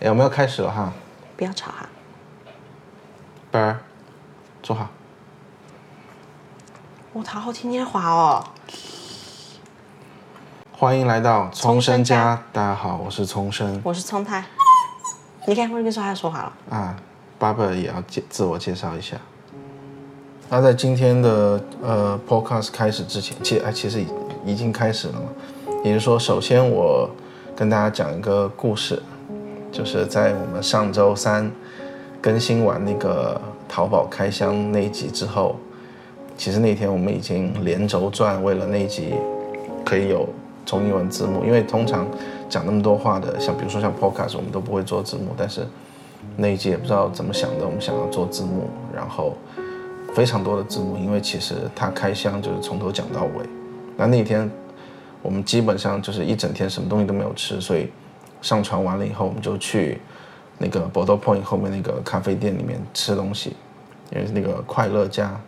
哎我们要开始了哈，不要吵哈。贝儿，坐好。我头好天天滑哦。欢迎来到葱葱生生家家，大家好，我是葱生我是聪太。你看，我跟说他说话了。啊。巴贝尔也要介自我介绍一下。那在今天的呃 podcast 开始之前，其哎其实已已经开始了嘛。也就是说，首先我跟大家讲一个故事，就是在我们上周三更新完那个淘宝开箱那一集之后，其实那天我们已经连轴转，为了那一集可以有中英文字幕，因为通常讲那么多话的，像比如说像 podcast，我们都不会做字幕，但是那一集也不知道怎么想的，我们想要做字幕，然后非常多的字幕，因为其实它开箱就是从头讲到尾。那那天我们基本上就是一整天什么东西都没有吃，所以上传完了以后，我们就去那个 b o r d e Point 后面那个咖啡店里面吃东西，因为那个快乐家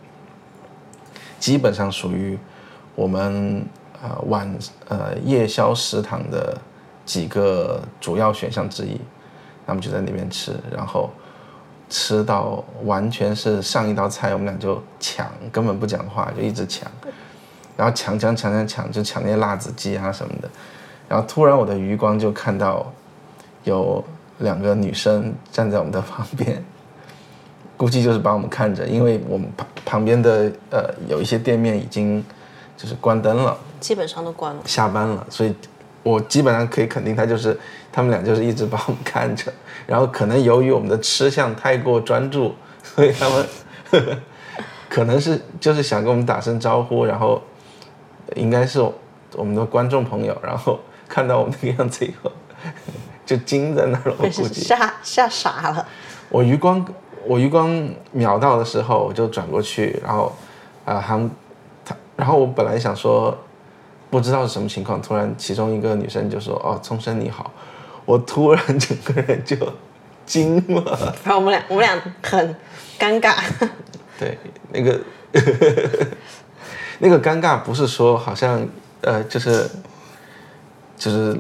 基本上属于我们呃晚呃夜宵食堂的几个主要选项之一。他们就在那边吃，然后吃到完全是上一道菜，我们俩就抢，根本不讲话，就一直抢，然后抢抢抢抢抢，就抢那些辣子鸡啊什么的。然后突然我的余光就看到有两个女生站在我们的旁边，估计就是把我们看着，因为我们旁旁边的呃有一些店面已经就是关灯了，基本上都关了。下班了，所以我基本上可以肯定，他就是他们俩就是一直把我们看着，然后可能由于我们的吃相太过专注，所以他们 可能是就是想跟我们打声招呼，然后应该是我们的观众朋友，然后看到我们那个样子以后，就惊在那儿了，我估计。吓吓傻了。我余光我余光瞄到的时候，我就转过去，然后啊，他们他，然后我本来想说不知道是什么情况，突然其中一个女生就说：“哦，聪生你好。”我突然整个人就惊了，然后我们俩我们俩很尴尬。对，那个 那个尴尬不是说好像呃就是就是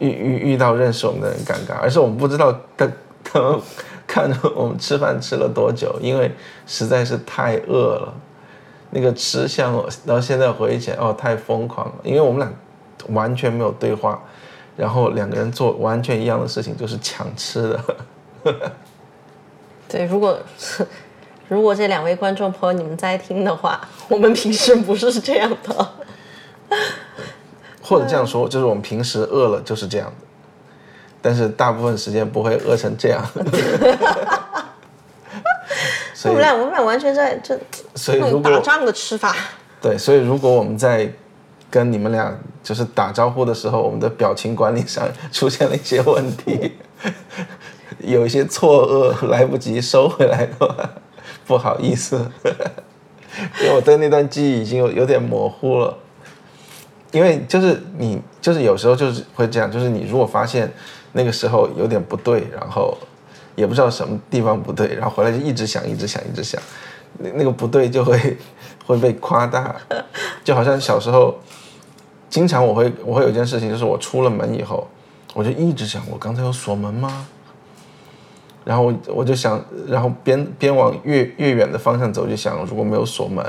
遇遇遇到认识我们的人尴尬，而是我们不知道他他们 看着我们吃饭吃了多久，因为实在是太饿了。那个吃相，我到现在回忆起来，哦，太疯狂了，因为我们俩完全没有对话，然后两个人做完全一样的事情，就是抢吃的。对，如果 如果这两位观众朋友你们在听的话，我们平时不是这样的。或者这样说，就是我们平时饿了就是这样的，但是大部分时间不会饿成这样。所以我们，俩我们俩完全在这所以如果打仗的吃法。对，所以如果我们在跟你们俩就是打招呼的时候，我们的表情管理上出现了一些问题，有一些错愕来不及收回来的话，不好意思，因为我对那段记忆已经有有点模糊了。因为就是你，就是有时候就是会这样，就是你如果发现那个时候有点不对，然后也不知道什么地方不对，然后回来就一直想，一直想，一直想，那那个不对就会 会被夸大，就好像小时候，经常我会我会有一件事情，就是我出了门以后，我就一直想，我刚才有锁门吗？然后我我就想，然后边边往越越远的方向走，就想如果没有锁门，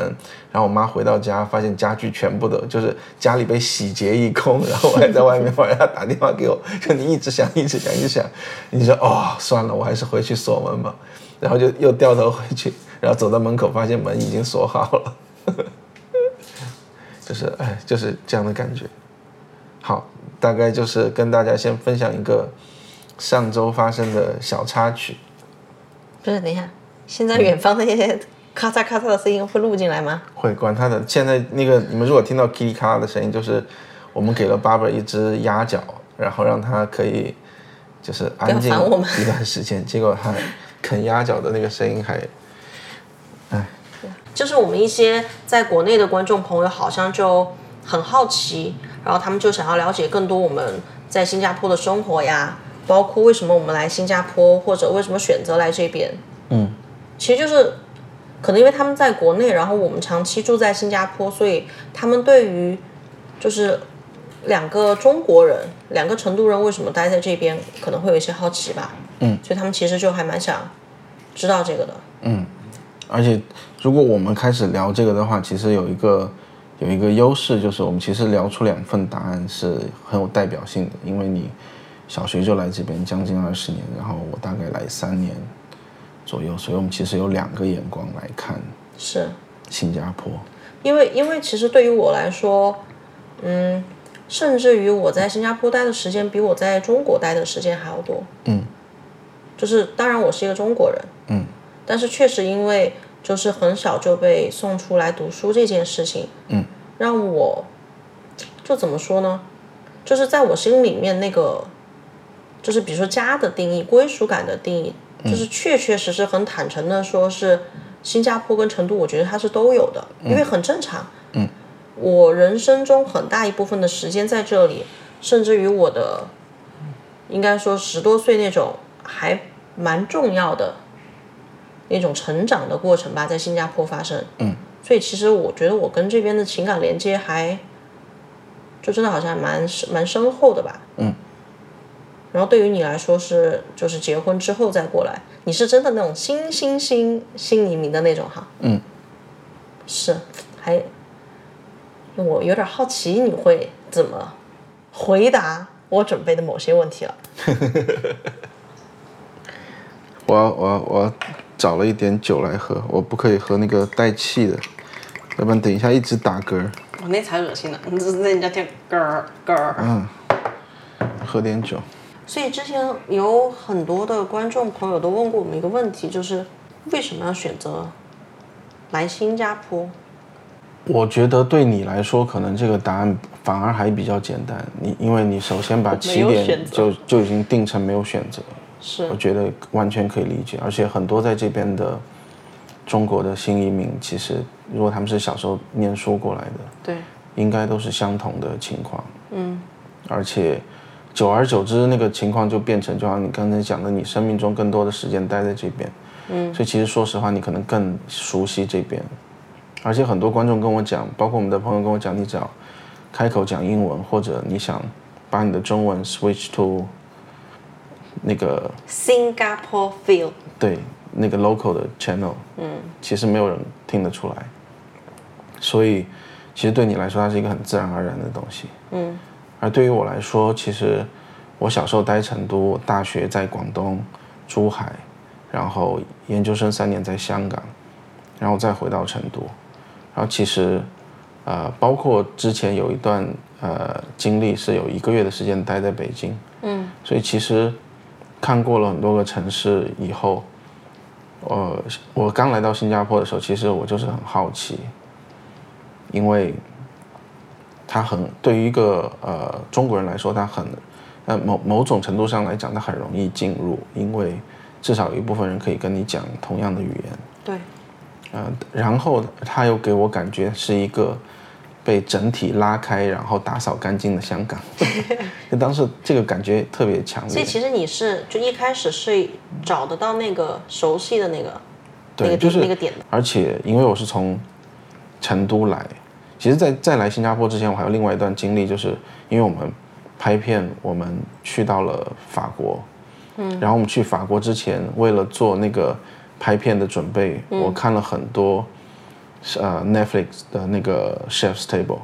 然后我妈回到家发现家具全部的，就是家里被洗劫一空，然后我还在外面，我让她打电话给我，说你一直想，一直想，一直想，你说哦算了，我还是回去锁门吧，然后就又掉头回去，然后走到门口发现门已经锁好了，就是哎就是这样的感觉。好，大概就是跟大家先分享一个上周发生的小插曲。不是，等一下，现在远方那些咔嚓咔嚓的声音会录进来吗？会管他的。现在那个你们如果听到噼里咔啦的声音，就是我们给了 Barber 一只鸭脚，然后让它可以就是安静一段时间。结果它啃鸭脚的那个声音还，哎，就是我们一些在国内的观众朋友好像就很好奇，然后他们就想要了解更多我们在新加坡的生活呀，包括为什么我们来新加坡，或者为什么选择来这边。嗯，其实就是可能因为他们在国内，然后我们长期住在新加坡，所以他们对于就是两个中国人，两个成都人为什么待在这边，可能会有一些好奇吧。嗯，所以他们其实就还蛮想知道这个的。嗯而且如果我们开始聊这个的话，其实有一个有一个优势，就是我们其实聊出两份答案是很有代表性的，因为你小学就来这边将近二十年，然后我大概来三年左右，所以我们其实有两个眼光来看是新加坡。因为因为其实对于我来说，嗯，甚至于我在新加坡待的时间比我在中国待的时间还要多。嗯，就是当然我是一个中国人，嗯，但是确实因为就是很小就被送出来读书这件事情，嗯，让我就怎么说呢？就是在我心里面那个，就是比如说家的定义、归属感的定义，就是确确实实很坦诚的说是新加坡跟成都，我觉得它是都有的，因为很正常。嗯，我人生中很大一部分的时间在这里，甚至于我的应该说十多岁那种还蛮重要的那种成长的过程吧，在新加坡发生。嗯，所以其实我觉得我跟这边的情感连接还，就真的好像蛮蛮深厚的吧。嗯。然后对于你来说是就是结婚之后再过来，你是真的那种新新新新移民的那种哈。嗯。是，还我有点好奇你会怎么回答我准备的某些问题了。我要我要我找了一点酒来喝，我不可以喝那个带气的，要不然等一下一直打嗝。我那才恶心呢，你这人家听嗝儿嗝儿。嗯，喝点酒。所以之前有很多的观众朋友都问过我们一个问题，就是为什么要选择来新加坡？我觉得对你来说，可能这个答案反而还比较简单。你因为你首先把起点就就已经定成没有选择，是我觉得完全可以理解。而且很多在这边的中国的新移民，其实如果他们是小时候念书过来的，对，应该都是相同的情况。嗯，而且久而久之，那个情况就变成，就像你刚才讲的，你生命中更多的时间待在这边。嗯，所以其实说实话，你可能更熟悉这边。而且很多观众跟我讲，包括我们的朋友跟我讲，你只要开口讲英文，或者你想把你的中文 switch to 那个 Singapore feel，对那个 local 的 channel，嗯，其实没有人听得出来。所以其实对你来说，它是一个很自然而然的东西。嗯，而对于我来说，其实我小时候待成都，大学在广东珠海，然后研究生三年在香港，然后再回到成都，然后其实呃，包括之前有一段呃经历是有一个月的时间待在北京，嗯，所以其实看过了很多个城市以后，呃，我刚来到新加坡的时候，其实我就是很好奇，因为它很对于一个呃中国人来说，它很呃某某种程度上来讲，它很容易进入，因为至少有一部分人可以跟你讲同样的语言，对，呃，然后他又给我感觉是一个被整体拉开，然后打扫干净的香港，就 当时这个感觉特别强烈。所以其实你是就一开始是找得到那个熟悉的那个那对，个就是那个点的，而且因为我是从成都来，其实在，在来新加坡之前，我还有另外一段经历，就是因为我们拍片，我们去到了法国，嗯，然后我们去法国之前，为了做那个拍片的准备，我看了很多呃 Netflix 的那个 Chef's Table，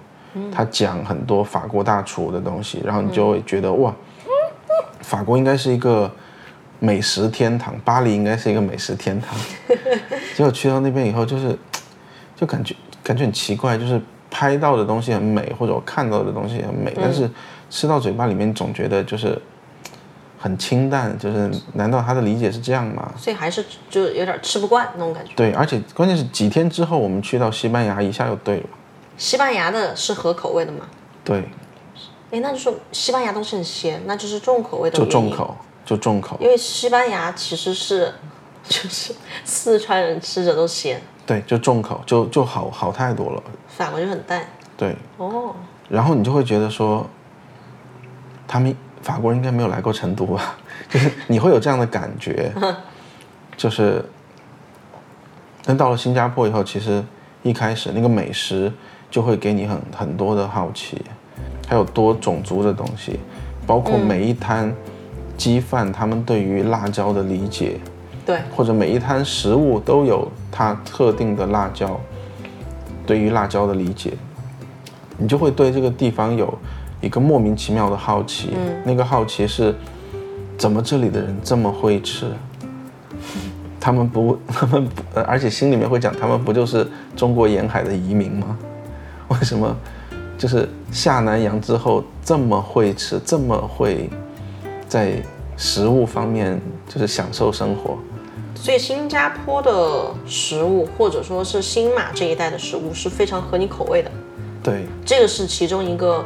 他讲很多法国大厨的东西，然后你就会觉得哇，法国应该是一个美食天堂，巴黎应该是一个美食天堂。结果去到那边以后，就是就感觉感觉很奇怪，就是拍到的东西很美，或者我看到的东西很美，但是吃到嘴巴里面总觉得就是很清淡，就是难道他的理解是这样吗？所以还是就有点吃不惯那种感觉。对，而且关键是几天之后我们去到西班牙，一下就对了。西班牙的是合口味的吗？对，哎，那就说西班牙东西很咸，那就是重口味的就。重口，就重口。因为西班牙其实是就是四川人吃着都咸，对，就重口，就就好好太多了。法国就很淡。对，哦，然后你就会觉得说，他们法国人应该没有来过成都吧？就是你会有这样的感觉，就是，但到了新加坡以后，其实一开始那个美食就会给你很很多的好奇，还有多种族的东西，包括每一摊鸡饭，他们对于辣椒的理解，对，或者每一摊食物都有它特定的辣椒，对于辣椒的理解，你就会对这个地方有一个莫名其妙的好奇。那个好奇是，怎么这里的人这么会吃？他们不，他们而且心里面会讲，他们不就是中国沿海的移民吗？为什么就是下南洋之后这么会吃，这么会在食物方面就是享受生活？所以新加坡的食物，或者说是新马这一带的食物是非常合你口味的，对，这个是其中一个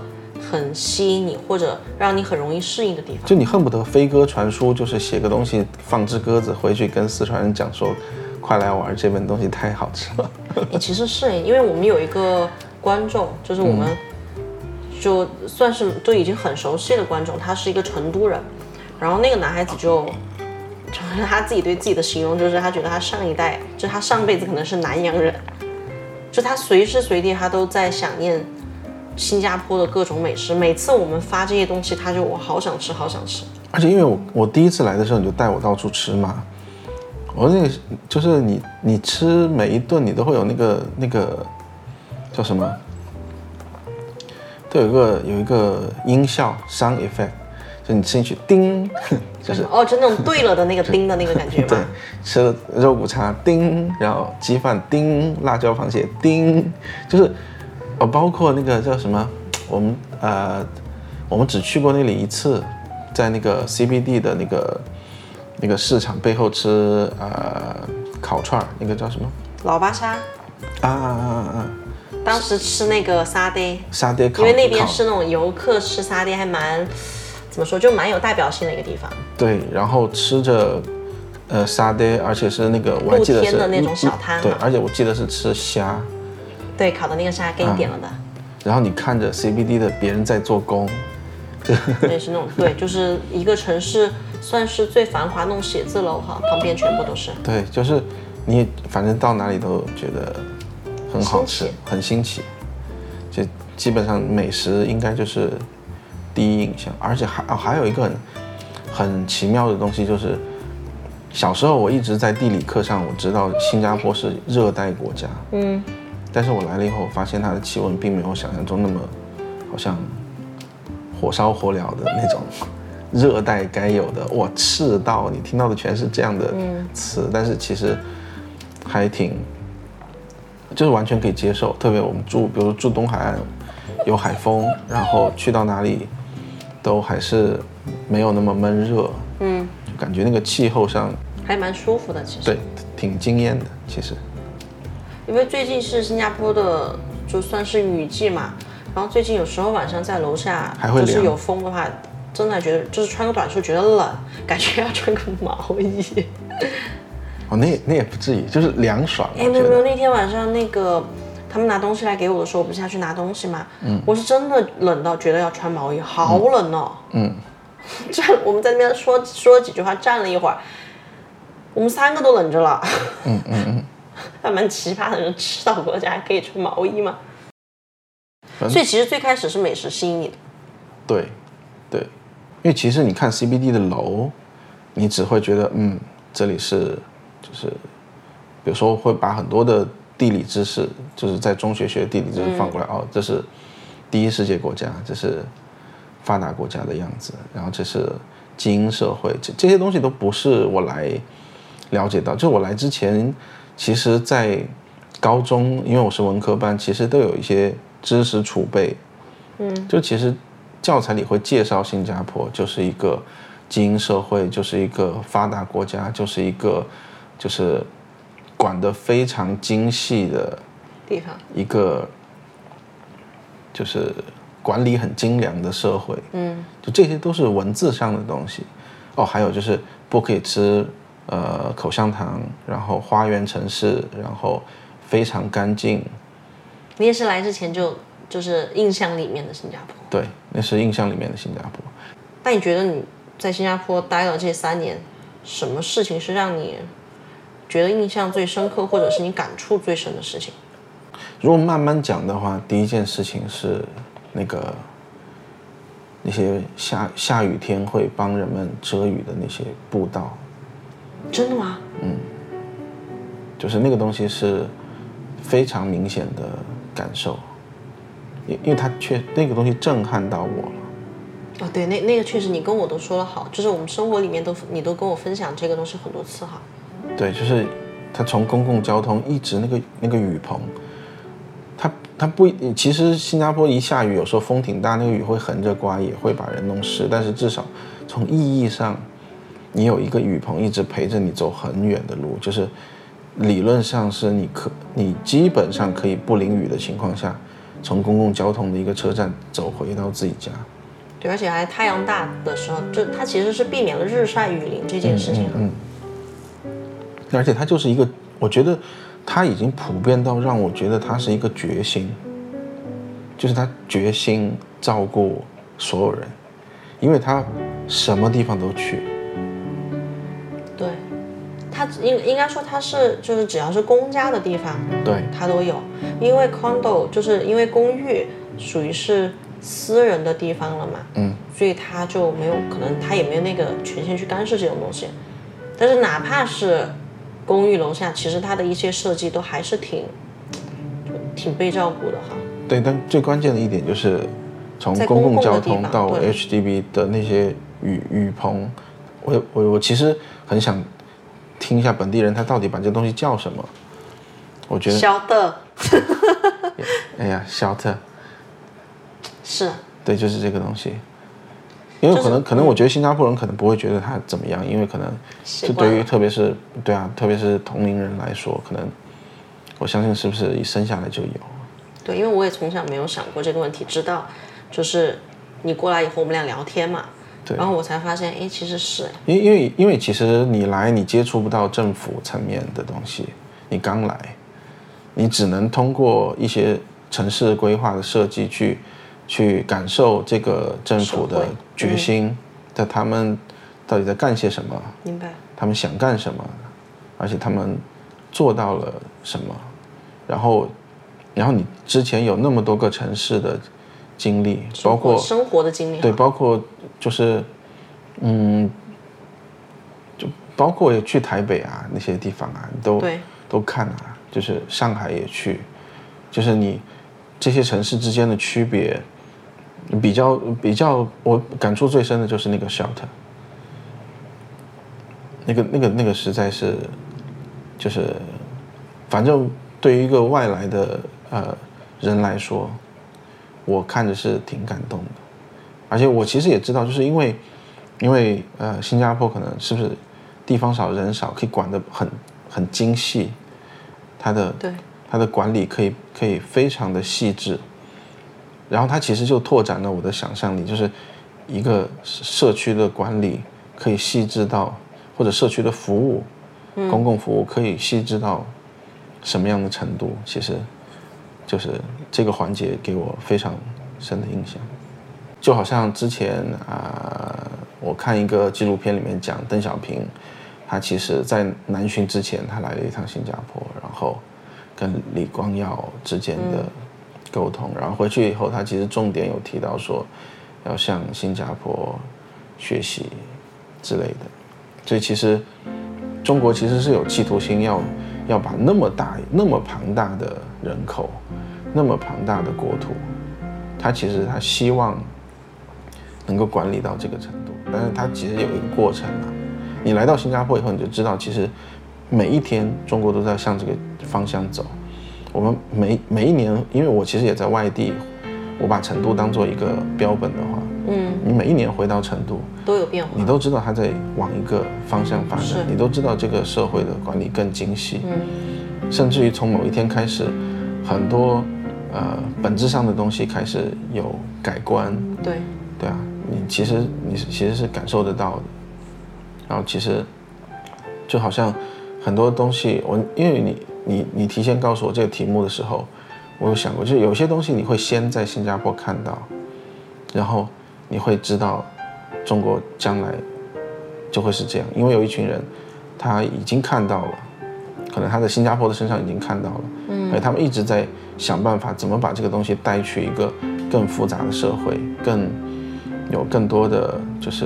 很吸引你或者让你很容易适应的地方。就你恨不得飞鸽传书，就是写个东西放只鸽子回去跟四川人讲说，快来玩，这边东西太好吃了。诶其实是因为我们有一个观众，就是我们就算是都已经很熟悉的观众，他是一个成都人，然后那个男孩子就。就是他自己对自己的形容，就是他觉得他上一代，就他上辈子可能是南洋人，就他随时随地他都在想念新加坡的各种美食。每次我们发这些东西，他就我好想吃，好想吃。而且因为我我第一次来的时候，你就带我到处吃嘛，我那个就是你你吃每一顿你都会有那个那个叫什么，都有一个有一个音效 sound effect，就你吃进去叮，就是哦，就那种对了的那个叮的那个感觉 对。，吃了肉骨茶叮，然后鸡饭叮，辣椒螃蟹叮，就是哦，包括那个叫什么，我们呃，我们只去过那里一次，在那个 CBD 的那个那个市场背后吃呃烤串儿，那个叫什么？老巴沙，啊啊啊啊，当时吃那个沙爹，沙爹烤，因为那边是那种游客吃沙爹还蛮怎么说，就蛮有代表性的一个地方。对，然后吃着呃沙爹，而且是那个我还记得是露天的那种小摊对，而且我记得是吃虾。对，烤的那个虾给你点了的，然后你看着 CBD 的别人在做工，对，是那种对，就是一个城市算是最繁华那种写字楼哈，旁边全部都是。对，就是你反正到哪里都觉得很好吃很新奇，就基本上美食应该就是第一印象，而且还哦还有一个很很奇妙的东西就是。小时候我一直在地理课上，我知道新加坡是热带国家，嗯，但是我来了以后，发现它的气温并没有想象中那么，好像火烧火燎的那种 热带该有的哇赤道，你听到的全是这样的词，但是其实还挺，就是完全可以接受。特别我们住，比如住东海岸，有海风，然后去到哪里都还是没有那么闷热，嗯，就感觉那个气候上还蛮舒服的其实。对挺惊艳的，其实。因为最近是新加坡的，就算是雨季嘛，然后最近有时候晚上在楼下，还会就是有风的话，真的觉得就是穿个短袖觉得冷，感觉要穿个毛衣。哦，那那也不至于，就是凉爽。哎，没有没有，那天晚上那个他们拿东西来给我的时候，我不是下去拿东西吗？嗯，我是真的冷到觉得要穿毛衣，好冷哦。嗯，站，我们在那边说说了几句话，站了一会儿，我们三个都冷着了。嗯嗯嗯，还蛮奇葩的，人赤道国家还可以穿毛衣吗？所以其实最开始是美食吸引你的，对，对，因为其实你看 CBD 的楼，你只会觉得嗯，这里是就是，比如说会把很多的地理知识，就是在中学学地理知识放过来，哦，这是第一世界国家，这是发达国家的样子，然后这是精英社会，这这些东西都不是我来了解到，就我来之前，其实在高中，因为我是文科班，其实都有一些知识储备，嗯，就其实教材里会介绍新加坡就是一个精英社会，就是一个发达国家，就是一个就是管得非常精细的地方，一个就是管理很精良的社会，嗯，就这些都是文字上的东西。哦，还有就是不可以吃呃口香糖，然后花园城市，然后非常干净，你也是来之前就就是印象里面的新加坡。对，那是印象里面的新加坡。那你觉得你在新加坡待了这三年，什么事情是让你觉得印象最深刻，或者是你感触最深的事情？如果慢慢讲的话，第一件事情是那个那些下下雨天会帮人们遮雨的那些步道，真的吗？嗯就是那个东西是非常明显的感受，因因为它确那个东西震撼到我了。哦，对，那那个确实你跟我都说了好，就是我们生活里面都你都跟我分享这个东西很多次哈。对，就是它从公共交通一直那个那个雨棚，它它不一其实新加坡一下雨，有时候风挺大，那个雨会横着刮，也会把人弄湿。但是至少从意义上，你有一个雨棚一直陪着你走很远的路，就是理论上是你可你基本上可以不淋雨的情况下，从公共交通的一个车站走回到自己家。对，而且还太阳大的时候，就它其实是避免了日晒雨淋这件事情哈。嗯，而且它就是一个，我觉得它已经普遍到让我觉得它是一个决心，就是他决心照顾所有人，因为他什么地方都去。对，他应应该说他是就是只要是公家的地方，对，他都有，因为 condo 就是因为公寓属于是私人的地方了嘛，嗯，所以他就没有可能他也没有那个权限去干涉这种东西。但是哪怕是公寓楼下，其实它的一些设计都还是挺挺被照顾的哈。对，但最关键的一点就是，从公共交通到 HDB 的那些雨雨棚，我我我其实很想听一下本地人他到底把这东西叫什么。我觉得，小 的哎呀，shelter，是对，就是这个东西。因为可能、可能，我觉得新加坡人可能不会觉得他怎么样，因为可能就对于特别是对啊，特别是同龄人来说，可能我相信是不是一生下来就有。对，因为我也从小没有想过这个问题，直到就是你过来以后，我们俩聊天嘛，对。然后我才发现，哎，其实是。哎因因为因为其实你来你接触不到政府层面的东西，你刚来，你只能通过一些城市规划的设计去去感受这个政府的决心，在他们到底在干些什么，明白。他们想干什么，而且他们做到了什么，然后然后你之前有那么多个城市的经历，包括生活的经历，对，包括就是，嗯，就包括也去台北啊那些地方啊，你都都看啊，就是上海也去，就是你这些城市之间的区别，比较比较，我感触最深的就是那个 shelter，那个那个那个实在是，就是，反正对于一个外来的呃人来说，我看着是挺感动的。而且我其实也知道，就是因为，因为呃，新加坡可能是不是地方少人少，可以管得很很精细，它的对。它的管理可以可以非常的细致，然后它其实就拓展了我的想象力，就是一个社区的管理可以细致到，或者社区的服务，公共服务可以细致到什么样的程度，其实就是这个环节给我非常深的印象。就好像之前啊、我看一个纪录片里面讲邓小平，他其实在南巡之前，他来了一趟新加坡，然后跟李光耀之间的沟通，然后回去以后，他其实重点有提到说，要向新加坡学习之类的，所以其实中国其实是有企图心要要把那么大、那么庞大的人口、那么庞大的国土，他其实他希望能够管理到这个程度，但是它其实有一个过程啊。你来到新加坡以后，你就知道，其实每一天中国都在向这个方向走。我们每每一年，因为我其实也在外地，我把成都当做一个标本的话，嗯，你每一年回到成都，都有变化。你都知道它在往一个方向发展，你都知道这个社会的管理更精细，嗯，甚至于从某一天开始，很多呃本质上的东西开始有改观，对，对啊，你其实你是其实是感受得到的。然后其实就好像很多东西，我因为你你你提前告诉我这个题目的时候，我有想过，就是有些东西你会先在新加坡看到，然后你会知道中国将来就会是这样，因为有一群人他已经看到了，可能他在新加坡的身上已经看到了，嗯，而他们一直在想办法怎么把这个东西带去一个更复杂的社会，更有更多的就是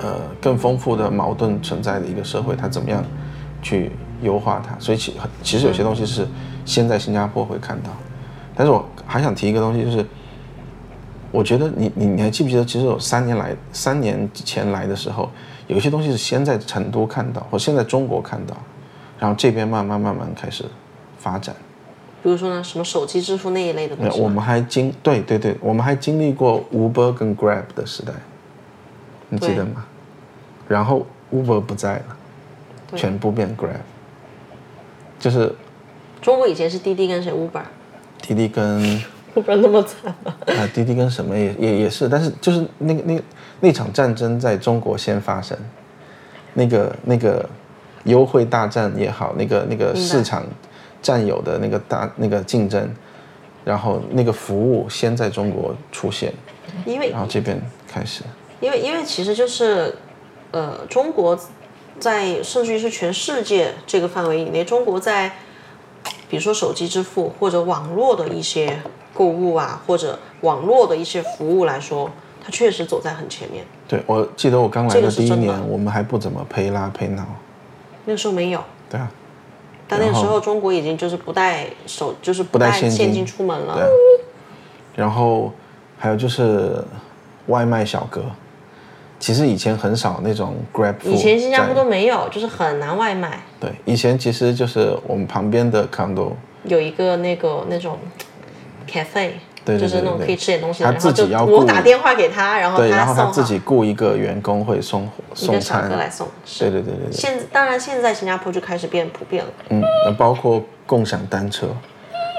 呃更丰富的矛盾存在的一个社会，他怎么样去优化它？所以其其实有些东西是先在新加坡会看到，但是我还想提一个东西，就是我觉得你你你还记不记得，其实有三年来三年前来的时候，有些东西是先在成都看到，或先在中国看到，然后这边慢慢慢慢开始发展。比如说呢，什么手机支付那一类的东西？我们还经对对对，我们还经历过 Uber 跟 Grab 的时代，你记得吗？然后 Uber 不在了，全部变 Grab，就是中国以前是滴滴跟谁 Uber，滴滴跟 Uber 那么惨吗？啊滴滴跟什么也也也是，但是就是那个那那场战争在中国先发生，那个那个优惠大战也好，那个那个市场占有的那个大那个竞争，然后那个服务先在中国出现，因为然后这边开始。因为因为其实就是，呃，中国在甚至于是全世界这个范围以内，中国在比如说手机支付或者网络的一些购物啊，或者网络的一些服务来说，它确实走在很前面。对，我记得我刚来这的第一年，我们还不怎么配拉配闹，那个时候没有，对啊，但那个时候中国已经就是不带手，就是不带现金现金出门了。对啊，然后还有就是外卖小哥，其实以前很少那种 Grab，以前新加坡都没有，就是很难外卖。对，以前其实就是我们旁边的 condo，有一个那个那种 cafe，对对对对就是那种可以吃点东西的，他自己要我打电话给他，然后对，然后他自己雇一个员工会送送一个来，送。对对对对对，现当然现在新加坡就开始变普遍了。嗯，那包括共享单车，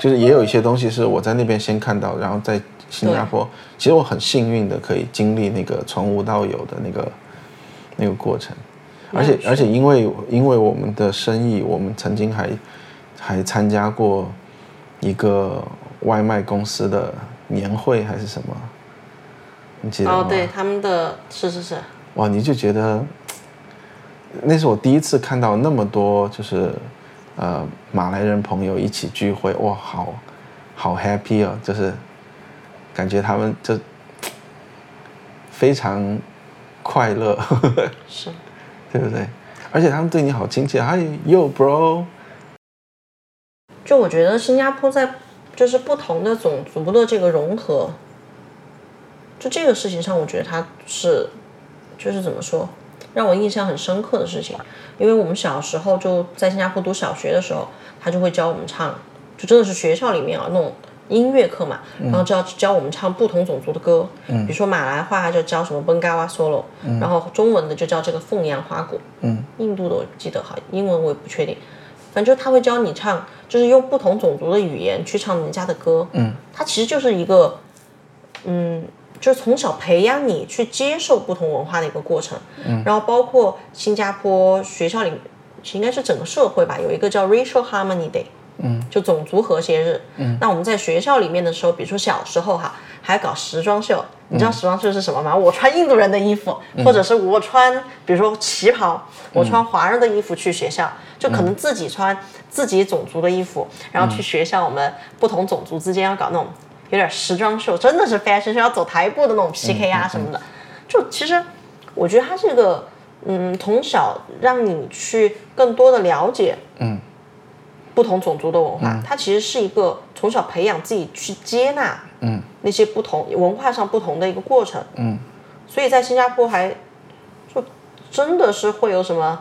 就是也有一些东西是我在那边先看到，然后在新加坡，其实我很幸运的可以经历那个从无到有的那个那个过程，而且而且因为因为我们的生意，我们曾经还还参加过一个外卖公司的年会还是什么，你记得吗？哦，对，他们的是是是，哇，你就觉得那是我第一次看到那么多就是呃马来人朋友一起聚会，哇，好好 happy 哦，就是感觉他们就非常快乐，是 对不对？而且他们对你好亲切，嗨，yo bro，就我觉得新加坡在就是不同的种族的这个融合，就这个事情上，我觉得它是就是怎么说，让我印象很深刻的事情。因为我们小时候就在新加坡读小学的时候，他就会教我们唱，就真的是学校里面啊那种音乐课嘛，然后就要教我们唱不同种族的歌，比如说马来话就教什么奔嘎哇 solo，、然后中文的就叫这个凤阳花鼓，嗯，印度的我记得哈，英文我也不确定，反正就他会教你唱，就是用不同种族的语言去唱人家的歌，嗯，它其实就是一个，嗯，就是从小培养你去接受不同文化的一个过程，嗯，然后包括新加坡学校里，应该是整个社会吧，有一个叫 Racial Harmony Day，嗯，就种族和谐日，嗯，那我们在学校里面的时候，比如说小时候哈，还搞时装秀。你知道时装秀是什么吗？我穿印度人的衣服，或者是我穿，比如说旗袍，我穿华人的衣服去学校，就可能自己穿自己种族的衣服，然后去学校，我们不同种族之间要搞那种有点时装秀，真的是 fashion 秀，要走台步的那种 PK 啊什么的。就其实我觉得它这个，嗯，从小让你去更多的了解，嗯，不同种族的文化，它其实是一个从小培养自己去接纳，嗯，那些不同文化上不同的一个过程，嗯，所以在新加坡还就真的是会有什么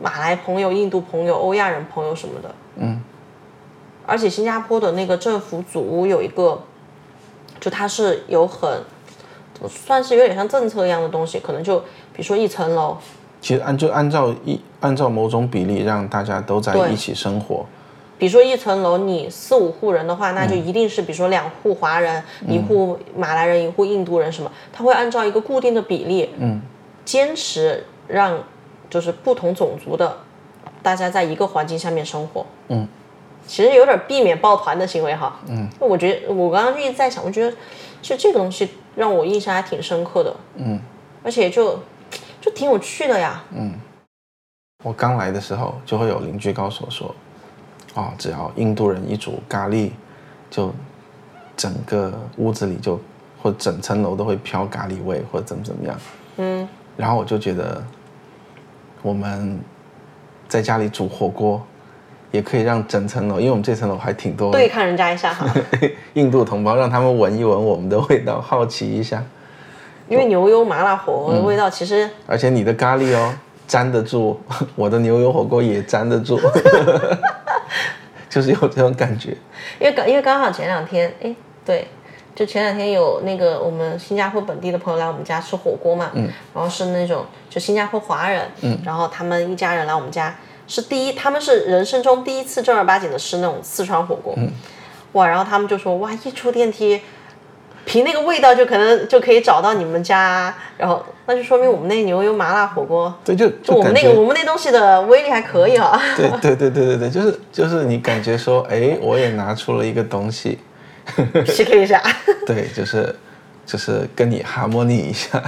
马来朋友、印度朋友、欧亚人朋友什么的，嗯，而且新加坡的那个政府组屋有一个，就它是有很算是有点像政策一样的东西，可能就比如说一层楼，其实按就按照一按照某种比例让大家都在一起生活，比如说一层楼你四五户人的话，那就一定是比如说两户华人、一户马来人、一户印度人什么，他会按照一个固定的比例，嗯，坚持让就是不同种族的大家在一个环境下面生活，嗯，其实有点避免抱团的行为哈，嗯，我觉得我刚刚就一直在想，我觉得就这个东西让我印象还挺深刻的，嗯，而且就就挺有趣的呀，嗯。我刚来的时候，就会有邻居告诉我说，哦，只要印度人一煮咖喱，就整个屋子里就或整层楼都会飘咖喱味，或者怎么怎么样。嗯，然后我就觉得，我们在家里煮火锅，也可以让整层楼，因为我们这层楼还挺多对抗人家一下哈，印度同胞，让他们闻一闻我们的味道，好奇一下。因为牛油麻辣火锅的味道其实而且你的咖喱哦，粘得住，我的牛油火锅也粘得住，就是有这种感觉。因为刚因为刚好前两天，哎，对，就前两天有那个我们新加坡本地的朋友来我们家吃火锅嘛，嗯，然后是那种就新加坡华人，嗯，然后他们一家人来我们家，是第一，他们是人生中第一次正儿八经的吃那种四川火锅，嗯，哇，然后他们就说哇，一出电梯。凭那个味道就可能就可以找到你们家，然后那就说明我们那牛油麻辣火锅，对，就就我们那个我们那东西的威力还可以啊。对对对对对对，就是就是你感觉说，哎，我也拿出了一个东西，PK 一下。对，就是就是跟你哈莫尼一下。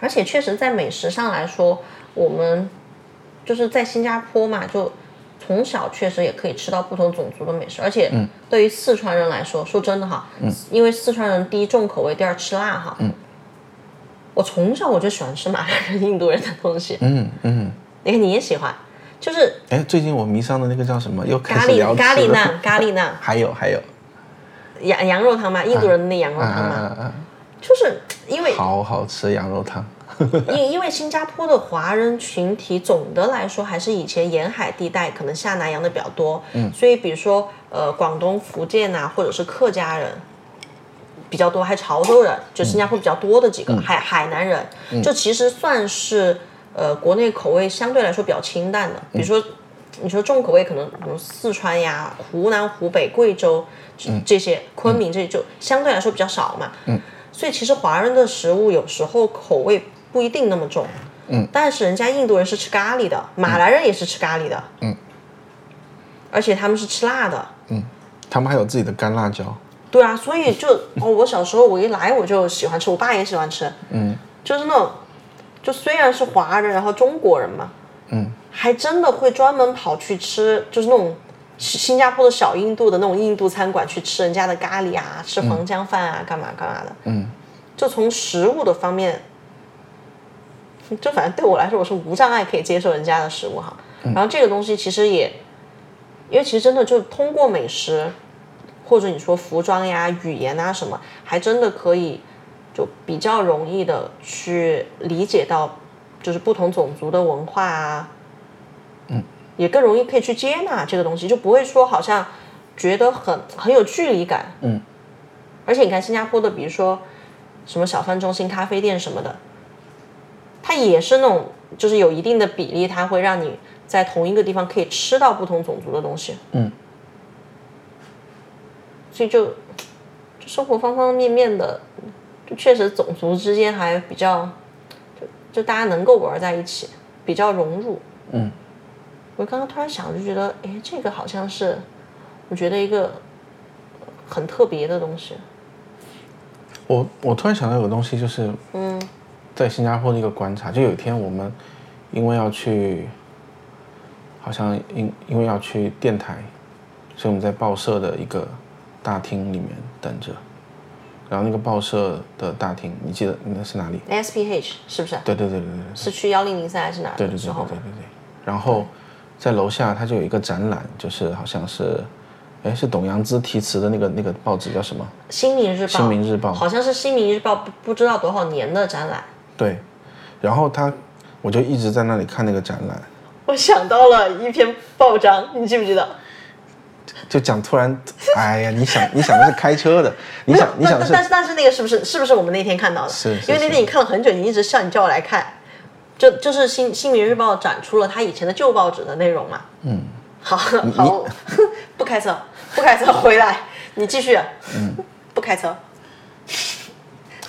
而且确实在美食上来说，我们就是在新加坡嘛，就。从小确实也可以吃到不同种族的美食，而且对于四川人来说，说真的哈，因为四川人第一重口味，第二吃辣哈。我从小我就喜欢吃马来人、印度人的东西。嗯嗯。你看你也喜欢，就是哎，最近我迷上的那个叫什么？又咖喱咖喱 腩，咖喱腩。还有还有，羊羊肉汤嘛，印度人的那羊肉汤嘛，就是因为好好吃羊肉汤。因因为新加坡的华人群体总的来说还是以前沿海地带可能下南洋的比较多，嗯，所以比如说呃广东、福建呐，或者是客家人比较多，还潮州人，就新加坡比较多的几个，海海南人，就其实算是呃国内口味相对来说比较清淡的。比如说你说重口味，可能比如四川呀、湖南、湖北、贵州这些，昆明这些就相对来说比较少嘛，嗯，所以其实华人的食物有时候口味。不一定那么重，嗯，但是人家印度人是吃咖喱的，马来人也是吃咖喱的，嗯，而且他们是吃辣的，嗯，他们还有自己的干辣椒，对啊，所以就 哦，我小时候我一来我就喜欢吃，我爸也喜欢吃，嗯，就是那种，就虽然是华人，然后中国人嘛，嗯，还真的会专门跑去吃，就是那种新加坡的小印度的那种印度餐馆去吃人家的咖喱啊，吃黄姜饭啊，干嘛干嘛的，嗯，就从食物的方面。就反正对我来说，我是无障碍可以接受人家的食物哈。然后这个东西其实也，因为其实真的就通过美食，或者你说服装呀、语言啊什么，还真的可以就比较容易的去理解到，就是不同种族的文化啊。嗯。也更容易可以去接纳这个东西，就不会说好像觉得很很有距离感。嗯。而且你看新加坡的，比如说什么小贩中心、咖啡店什么的。它也是那种，就是有一定的比例，它会让你在同一个地方可以吃到不同种族的东西。嗯。所以就，就生活方方面面的，就确实种族之间还比较，就就大家能够玩在一起，比较融入。嗯。我刚刚突然想，就觉得，哎，这个好像是，我觉得一个很特别的东西。我我突然想到有个东西，就是，嗯。在新加坡的一个观察，就有一天我们因为要去，好像因因为要去电台，所以我们在报社的一个大厅里面等着。然后那个报社的大厅，你记得那是哪里？SPH 是不是？对对对对对。是去幺零零三还是哪？对对对对对对。然后在楼下，它就有一个展览，就是好像是，哎，是董阳之题词的那个那个报纸叫什么？新民日报。新民日报。好像是新民日报，不不知道多少年的展览。对，然后他，我就一直在那里看那个展览。我想到了一篇报章，你记不记得？就讲突然，哎呀，你想你想的是开车的，你想你想是，但是但是那个是不是是不是我们那天看到的？是，因为那天你看了很久，你一直笑，你叫我来看，就就是新新民日报展出了他以前的旧报纸的内容嘛。嗯，好好，不开车，不开车，回来，你继续。嗯，不开车。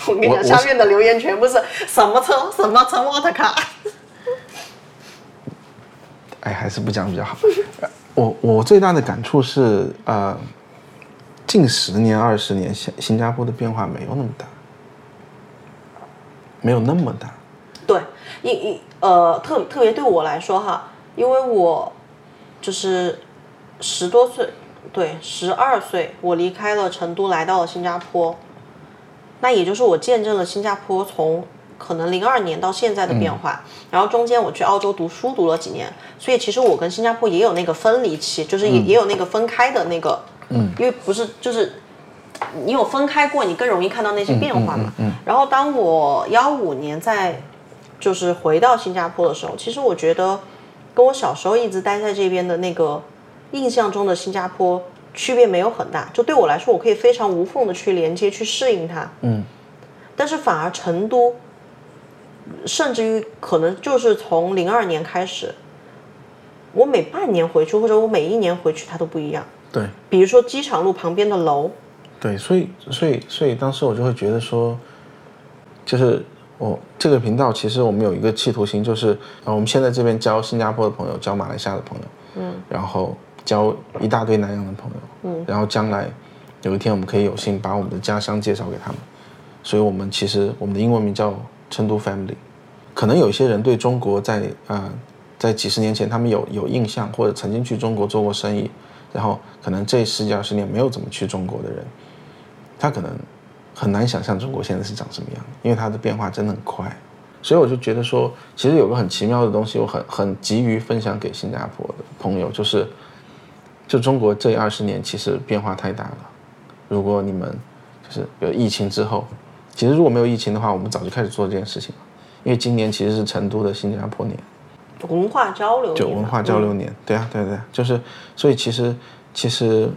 我跟你讲，下面的留言全部是什么车？什么车？沃特卡。哎，还是不讲比较好。我我最大的感触是，呃，近十年、二十年，新新加坡的变化没有那么大，没有那么大。对，一一呃，特特别对我来说哈，因为我就是十多岁，对，十二岁，我离开了成都，来到了新加坡。那也就是我见证了新加坡从可能零二年到现在的变化，然后中间我去澳洲读书读了几年，所以其实我跟新加坡也有那个分离期，就是也、也有那个分开的那个，嗯，因为不是就是你有分开过，你更容易看到那些变化嘛。嗯然后当我幺五年在就是回到新加坡的时候，其实我觉得跟我小时候一直待在这边的那个印象中的新加坡区别没有很大，就对我来说，我可以非常无缝的去连接、去适应它。嗯，但是反而成都，甚至于可能就是从零二年开始，我每半年回去或者我每一年回去，它都不一样。对比如说机场路旁边的楼，对，所以所以所以当时我就会觉得说，就是我这个频道其实我们有一个企图心，就是呃我们现在这边交新加坡的朋友，交马来西亚的朋友，嗯，然后交一大堆南洋的朋友，嗯，然后将来有一天我们可以有幸把我们的家乡介绍给他们，所以我们其实我们的英文名叫成都 Family。可能有一些人对中国在呃在几十年前他们有有印象，或者曾经去中国做过生意，然后可能这十几二十年没有怎么去中国的人，他可能很难想象中国现在是长什么样，因为它的变化真的很快。所以我就觉得说，其实有个很奇妙的东西，我很很急于分享给新加坡的朋友，就是就中国这二十年其实变化太大了。如果你们就是有疫情之后，其实如果没有疫情的话，我们早就开始做这件事情了。因为今年其实是成都的新加坡年，文化交流就文化交流年，对啊，对对，就是，所以其实其实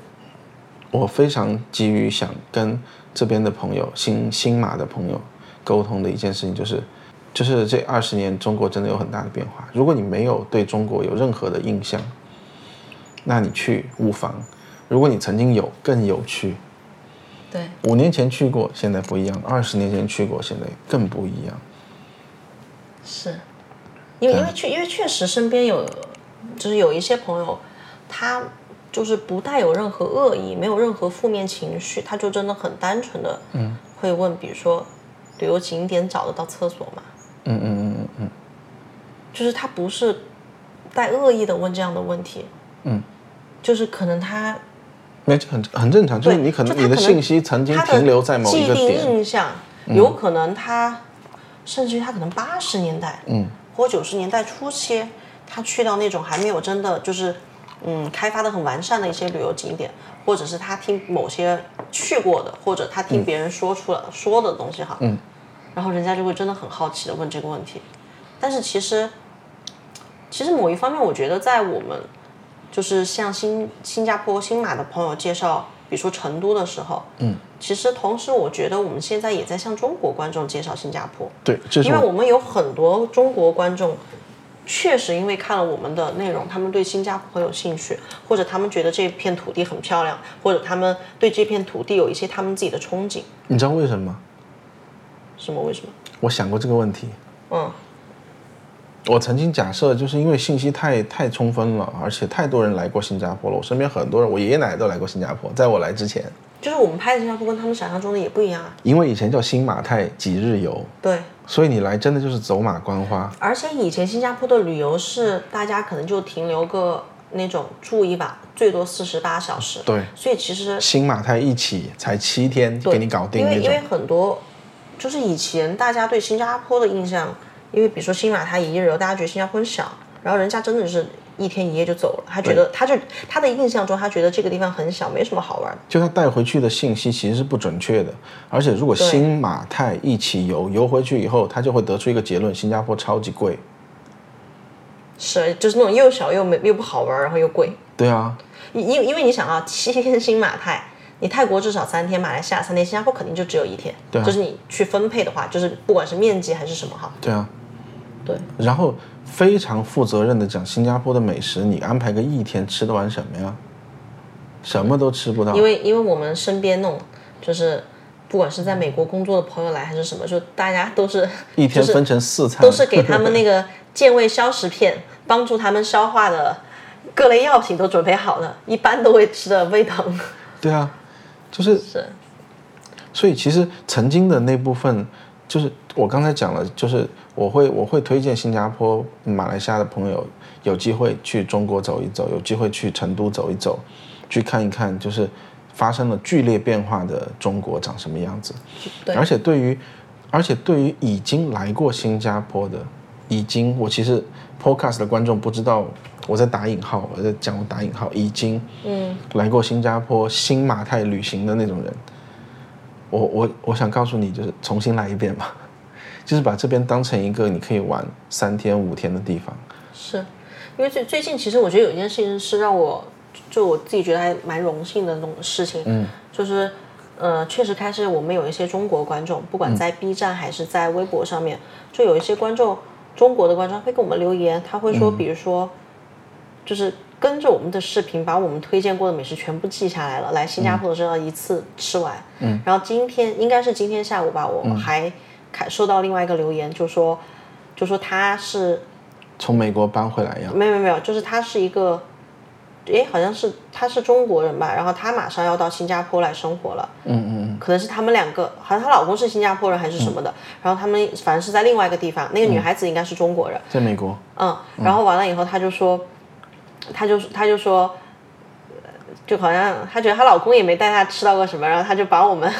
我非常急于想跟这边的朋友、新新马的朋友沟通的一件事情，就是就是这二十年中国真的有很大的变化。如果你没有对中国有任何的印象，那你去无妨；如果你曾经有，更有趣。对，五年前去过，现在不一样；二十年前去过，现在更不一样。是，因为因为确因为确实身边有，就是有一些朋友，他就是不带有任何恶意，没有任何负面情绪，他就真的很单纯的，嗯，会问，比如说旅游景点找得到厕所吗？嗯嗯嗯嗯嗯，就是他不是带恶意的问这样的问题，嗯，就是可能他那这很很正常，就是你可能你的信息曾经停留在某一个点，印象，有可能他，甚至于他可能八十年代，嗯，或九十年代初期，他去到那种还没有真的就是，嗯，开发的很完善的一些旅游景点，或者是他听某些去过的，或者他听别人说出来、说的东西哈，嗯，然后人家就会真的很好奇的问这个问题，但是其实，其实某一方面，我觉得在我们就是向新新加坡、新马的朋友介绍，比如说成都的时候，嗯，其实同时我觉得我们现在也在向中国观众介绍新加坡，对，这是因为我我们有很多中国观众，确实因为看了我们的内容，他们对新加坡很有兴趣，或者他们觉得这片土地很漂亮，或者他们对这片土地有一些他们自己的憧憬。你知道为什么吗？什么？为什么？我想过这个问题。嗯，我曾经假设，就是因为信息太太充分了，而且太多人来过新加坡了。我身边很多人，我爷爷奶奶都来过新加坡，在我来之前，就是我们拍的新加坡跟他们想象中的也不一样啊。因为以前叫新马泰几日游，对，所以你来真的就是走马观花。而且以前新加坡的旅游是大家可能就停留个那种住一晚，最多四十八小时。对，所以其实新马泰一起才七天对给你搞定那因为因为。很多就是以前大家对新加坡的印象，因为比如说新马泰一日游，大家觉得新加坡很小，然后人家真的是一天一夜就走了，他觉得他就他的印象中，他觉得这个地方很小，没什么好玩的。就他带回去的信息其实是不准确的，而且如果新马泰一起游，游回去以后，他就会得出一个结论：新加坡超级贵。是，就是那种又小又没又不好玩，然后又贵。对啊，因因因为你想啊，七天新马泰，你泰国至少三天，马来西亚三天，新加坡肯定就只有一天。对啊就是你去分配的话，就是不管是面积还是什么哈，对啊。对，然后非常负责任的讲，新加坡的美食，你安排个一天吃得完什么呀？什么都吃不到因。为因为我们身边那种就是。不管是在美国工作的朋友来还是什么，就大家都是 一天分成四餐，都是给他们那个健胃消食片，帮助他们消化的各类药品都准备好了，一般都会吃的胃疼。对啊，就是是，所以其实曾经的那部分，就是我刚才讲了，就是我会我会推荐新加坡、马来西亚的朋友有机会去中国走一走，有机会去成都走一走，去看一看，就是发生了剧烈变化的中国长什么样子。对而且对于，而且对于已经来过新加坡的，已经我其实 podcast 的观众不知道我在打引号，我在讲我打引号，已经嗯。来过新加坡新马泰旅行的那种人，我我我想告诉你，就是重新来一遍吧，就是把这边当成一个你可以玩三天五天的地方。是，因为最最近其实我觉得有一件事情是让我就我自己觉得还蛮荣幸的那种事情，嗯，就是呃确实开始我们有一些中国观众，不管在 B 站还是在微博上面，就有一些观众中国的观众会给我们留言，他会说，比如说就是。跟着我们的视频，把我们推荐过的美食全部记下来了。来新加坡的时候一次吃完，嗯，然后今天应该是今天下午吧，我还看收到另外一个留言，就说就说他是从美国搬回来一样，没有没有没有，就是他是一个，诶，好像是他是中国人吧，然后他马上要到新加坡来生活了，嗯嗯嗯，可能是他们两个，好像她老公是新加坡人还是什么的，然后他们反正是在另外一个地方，那个女孩子应该是中国人，在美国，嗯，然后完了以后，她就说，她就她就说，呃就好像她觉得她老公也没带她吃到过什么，然后她就把我们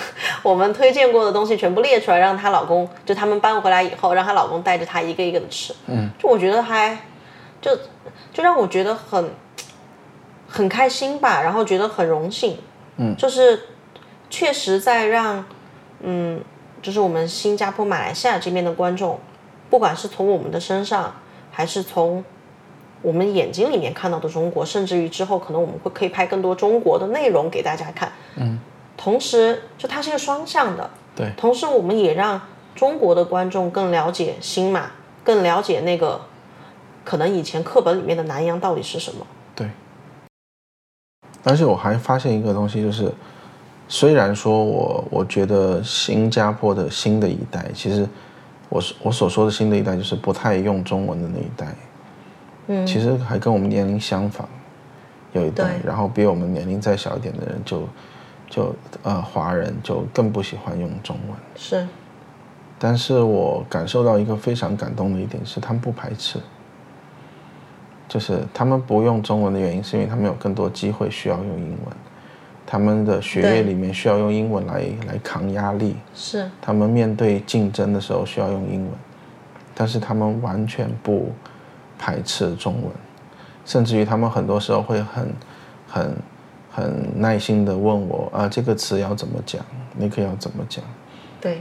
我们推荐过的东西全部列出来，让她老公就他们搬回来以后，让她老公带着她一个一个的吃，嗯，就我觉得还就就让我觉得很很开心吧，然后觉得很荣幸，嗯，就是确实在让嗯，就是我们新加坡、马来西亚这边的观众，不管是从我们的身上，还是从我们眼睛里面看到的中国，甚至于之后可能我们会可以拍更多中国的内容给大家看。嗯，同时就它是一个双向的，对，同时我们也让中国的观众更了解新马，更了解那个可能以前课本里面的南洋到底是什么。对。而且我还发现一个东西，就是虽然说我我觉得新加坡的新的一代，其实我我所说的新的一代，就是不太用中文的那一代。嗯，其实还跟我们年龄相仿，有一代，然后比我们年龄再小一点的人就，就呃华人就更不喜欢用中文。是，但是我感受到一个非常感动的一点是，他们不排斥，就是他们不用中文的原因，是因为他们有更多机会需要用英文，他们的学业里面需要用英文来来扛压力，是，他们面对竞争的时候需要用英文，但是他们完全不。排斥中文，甚至于他们很多时候会很、很、很耐心的问我啊，这个词要怎么讲，那个要怎么讲。对，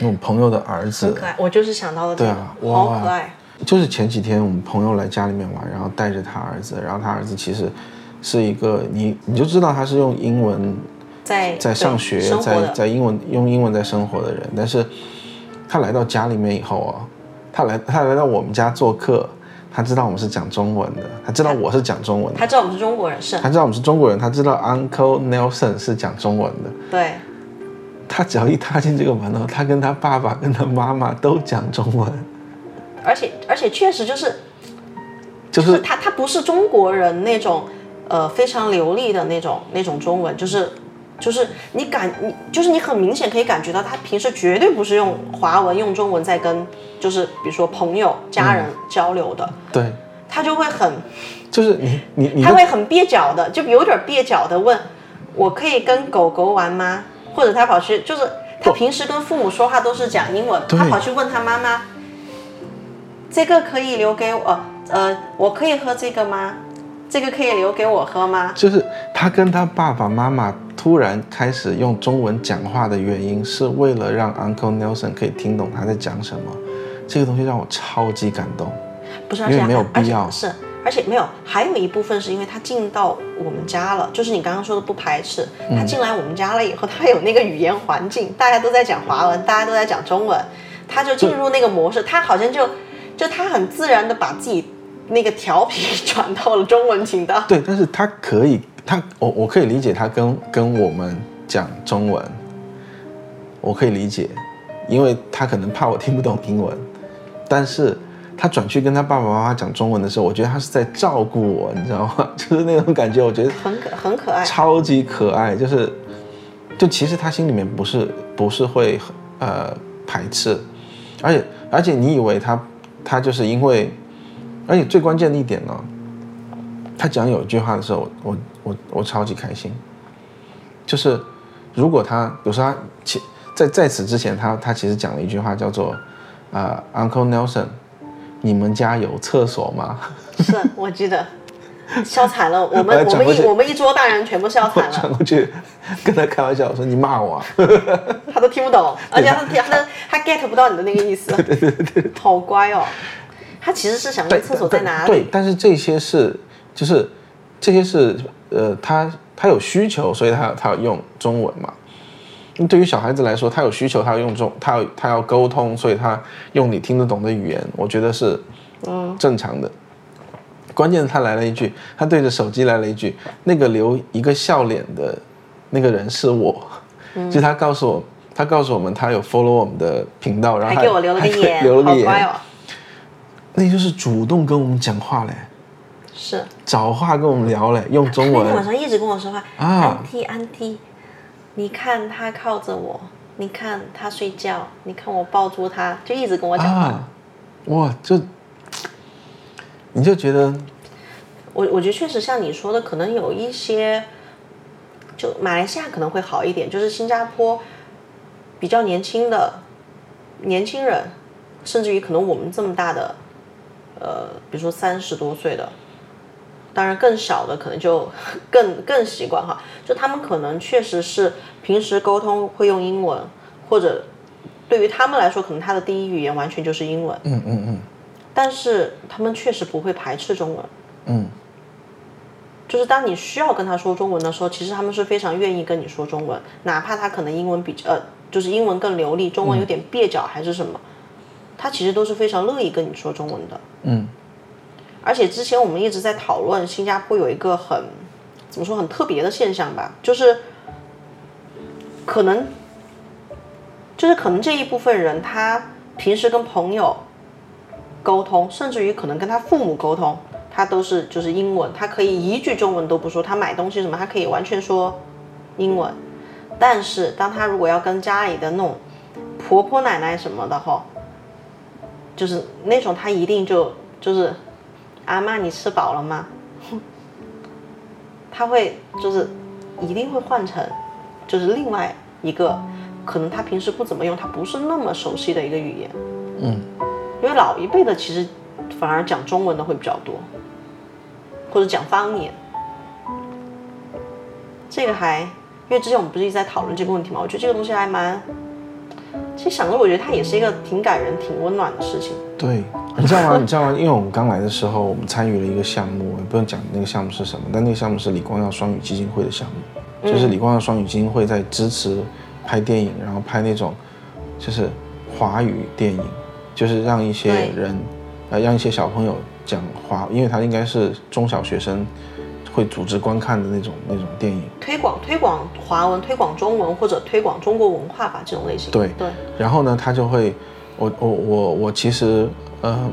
我朋友的儿子。很可爱，我就是想到了这对个，啊，好哇可爱。就是前几天我们朋友来家里面玩，然后带着他儿子，然后他儿子其实是一个你你就知道他是用英文在在上学，在在英文用英文在生活的人，但是他来到家里面以后啊，他来他来到我们家做客。他知道我们是讲中文的，他知道我是讲中文的，他知道我们是中国人，是。他知道我们是中国人，他知道 Uncle Nelson 是讲中文的。对。他只要一踏进这个门哦，他跟他爸爸跟他妈妈都讲中文。而且而且确实就是，就是他他不是中国人那种呃非常流利的那种那种中文，就是就是你感你就是你很明显可以感觉到他平时绝对不是用华文用中文在跟。就是比如说朋友、家人交流的，对，他就会很，就是你你你，他会很蹩脚的，就有点蹩脚的问，我可以跟狗狗玩吗？或者他跑去，就是他平时跟父母说话都是讲英文，他跑去问他妈妈，这个可以留给我，呃，我可以喝这个吗？这个可以留给我喝吗？就是他跟他爸爸妈妈突然开始用中文讲话的原因，是为了让 Uncle Nelson 可以听懂他在讲什么。这个东西让我超级感动，不是，因为没有必要，是，而且没有，还有一部分是因为他进到我们家了，就是你刚刚说的不排斥，他进来我们家了以后，他有那个语言环境，大家都在讲华文，大家都在讲中文，他就进入那个模式，他好像就，就他很自然的把自己那个调皮转到了中文频道。对，但是他可以，他我我可以理解他跟跟我们讲中文，我可以理解，因为他可能怕我听不懂英文。但是他转去跟他爸爸妈妈讲中文的时候，我觉得他是在照顾我，你知道吗？就是那种感觉，我觉得很可很可爱，超级可爱。就是，就其实他心里面不是不是会呃排斥，而且而且你以为他他就是因为，而且最关键的一点呢，他讲有一句话的时候，我我我超级开心。就是如果他有时候他其在在此之前，他他其实讲了一句话叫做啊、Uncle Nelson，你们家有厕所吗？是我记得，笑惨了，我 我们我们一我们一桌大人全部笑惨了，转过去跟他开玩笑，我说你骂我、啊，他都听不懂，而且他他他 get 不到你的那个意思，对对对，好乖哦。他其实是想问厕所在哪里，对，但是这些是就是这些是呃，他他有需求，所以他他要用中文嘛。那对于小孩子来说，他有需求，他要用中，他要他要沟通，所以他用你听得懂的语言，我觉得是嗯。正常的。关键他来了一句，他对着手机来了一句，那个留一个笑脸的那个人是我，就他告诉我，他告诉我们他有 follow 我们的频道，然后还给我留了个还言，留了个言，好乖哦。那就是主动跟我们讲话嘞。是，找话跟我们聊嘞，用中那天晚上一直跟我说话，啊。安迪安 T，，你看他靠着我，你看他睡觉，你看我抱住他，就一直跟我讲话。啊，哇，就你就觉得我我觉得确实像你说的，可能有一些，就马来西亚可能会好一点，就是新加坡比较年轻的年轻人，甚至于可能我们这么大的，呃，比如说三十多岁的，当然更小的可能就 更更习惯哈，就他们可能确实是平时沟通会用英文，或者对于他们来说，可能他的第一语言完全就是英文，嗯嗯嗯但是他们确实不会排斥中文。嗯，就是当你需要跟他说中文的时候，其实他们是非常愿意跟你说中文，哪怕他可能英文比呃，就是英文更流利，中文有点蹩脚还是什么，他其实都是非常乐意跟你说中文的。嗯。而且之前我们一直在讨论，新加坡有一个很怎么说很特别的现象吧，就是可能就是可能这一部分人他平时跟朋友沟通，甚至于可能跟他父母沟通，他都是就是英文，他可以一句中文都不说，他买东西什么，他可以完全说英文。但是当他如果要跟家里的那种婆婆奶奶什么的哈，就是那种他一定就就是阿妈你吃饱了吗？他会就是一定会换成就是另外一个可能他平时不怎么用，他不是那么熟悉的一个语言。嗯，因为老一辈的其实反而讲中文的会比较多，或者讲方言。这个还，因为之前我们不是一直在讨论这个问题嘛，我觉得这个东西还蛮，其实想着我觉得它也是一个挺感人、挺温暖的事情。对，你知道吗？你知道吗？因为我们刚来的时候，我们参与了一个项目，也不用讲那个项目是什么，但那个项目是李光耀双语基金会的项目，就是李光耀双语基金会在支持拍电影，然后拍那种就是华语电影，就是让一些人，呃，让一些小朋友讲话，因为他应该是中小学生会组织观看的那种那种电影。推广推广华文、推广中文或者推广中国文化吧，这种类型。对。对，然后呢，他就会，我我我我其实，嗯，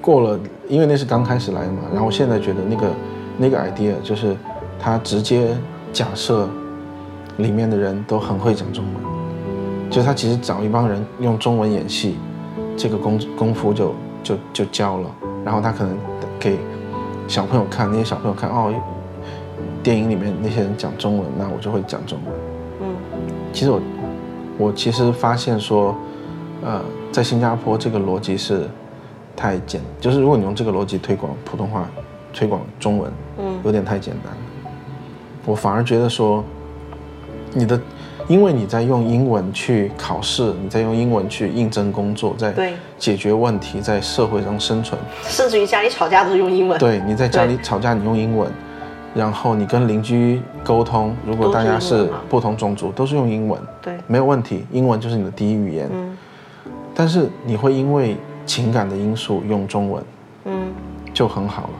过了，因为那是刚开始来的嘛，然后我现在觉得那个那个 idea 就是他直接假设里面的人都很会讲中文，就是他其实找一帮人用中文演戏，这个功功夫就就就教了，然后他可能给小朋友看，那些小朋友看哦，电影里面那些人讲中文，那我就会讲中文。嗯，其实我我其实发现说，呃，在新加坡这个逻辑是太简，就是如果你用这个逻辑推广普通话、推广中文，嗯，有点太简单了。我反而觉得说，你的，因为你在用英文去考试，你在用英文去应征工作，在解决问题，在社会上生存。甚至于家里吵架都是用英文。对，你在家里吵架，你用英文，然后你跟邻居沟通，如果大家是不同种族，都是用英文。对没有问题，英文就是你的第一语言。嗯但是你会因为情感的因素用中文，嗯，就很好了。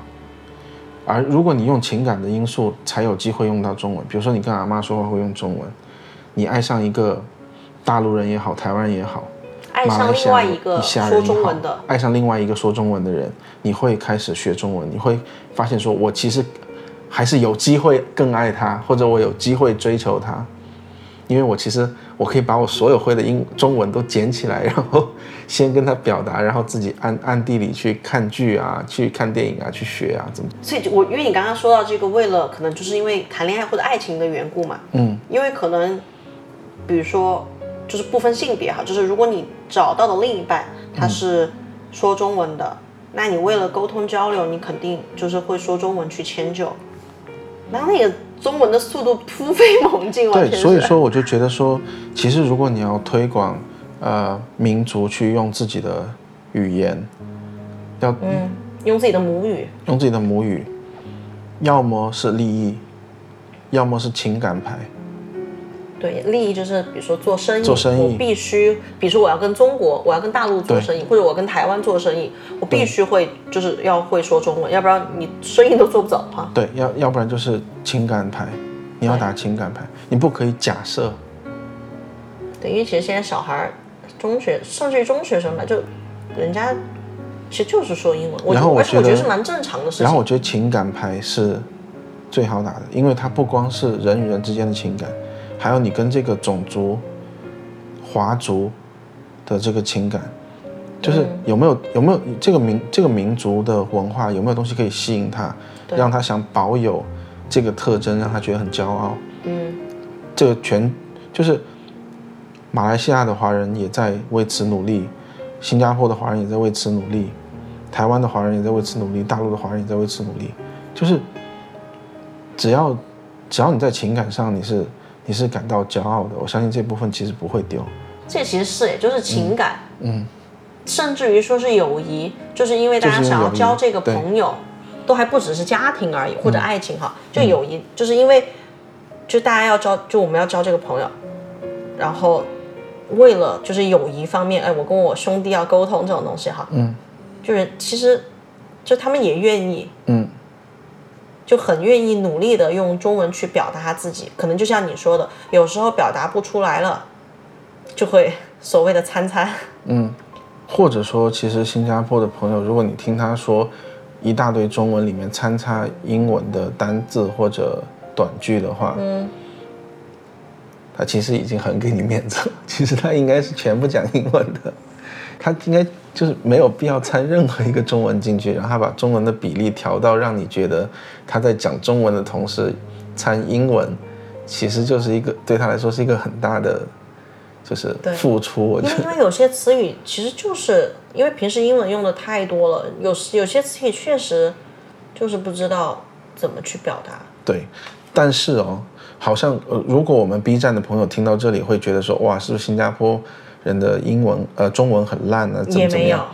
而如果你用情感的因素才有机会用到中文，比如说你跟阿妈说话会用中文，你爱上一个大陆人也好，台湾人也好，爱上另马来西亚人外一个说中文的，爱上另外一个说中文的人，你会开始学中文，你会发现说，我其实还是有机会更爱他，或者我有机会追求他。因为我其实我可以把我所有会的英中文都捡起来，然后先跟他表达，然后自己暗暗地里去看剧啊，去看电影啊，去学啊，怎么？所以我因为你刚刚说到这个，为了可能就是因为谈恋爱或者爱情的缘故嘛，嗯，因为可能比如说就是不分性别哈，就是如果你找到的另一半他是说中文的，那你为了沟通交流，你肯定就是会说中文去迁就，那那个中文的速度突飞猛进，了对，所以说我就觉得说，其实如果你要推广呃民族去用自己的语言，要嗯，用自己的母语，用自己的母语，要么是利益，要么是情感牌。对，利益就是比如说做生意，做生意我必须，比如说我要跟中国，我要跟大陆做生意，或者我跟台湾做生意，我必须会就是要会说中文，要不然你生意都做不走哈。对，要要不然就是情感牌，你要打情感牌，你不可以假设。对，因为其实现在小孩儿，中学甚至于中学生吧，就人家其实就是说英文，然后我觉得我觉得是蛮正常的事情。然后我觉得情感牌是最好打的，因为它不光是人与人之间的情感，还有你跟这个种族、华族的这个情感，就是有没有有没有这个民这个民族的文化有没有东西可以吸引他，让他想保有这个特征，让他觉得很骄傲。嗯，这个全就是马来西亚的华人也在为此努力，新加坡的华人也在为此努力，台湾的华人也在为此努力，大陆的华人也在为此努力。就是只要只要你在情感上你是你是感到骄傲的，我相信这部分其实不会丢。这其实是也就是情感，嗯，甚至于说是友谊，就是因为大家想要交这个朋友，都还不只是家庭而已，或嗯者爱情哈，就友谊，就是因为就大家要交，就我们要交这个朋友，然后为了就是友谊方面，哎，我跟我兄弟要沟通这种东西哈，嗯，就是其实就他们也愿意，嗯，就很愿意努力的用中文去表达他自己，可能就像你说的，有时候表达不出来了，就会所谓的参参。或者说，其实新加坡的朋友，如果你听他说一大堆中文里面参差英文的单字或者短句的话，嗯，他其实已经很给你面子了。其实他应该是全部讲英文的，他应该就是没有必要掺任何一个中文进去，然后他把中文的比例调到让你觉得他在讲中文的同时掺英文，其实就是一个对他来说是一个很大的就是付出。我觉得因为因为有些词语其实就是因为平时英文用的太多了，有有些词语确实就是不知道怎么去表达。对，但是哦，好像呃，如果我们 B 站的朋友听到这里，会觉得说，哇，是不是新加坡人的英文呃中文很烂呢？怎么怎么样？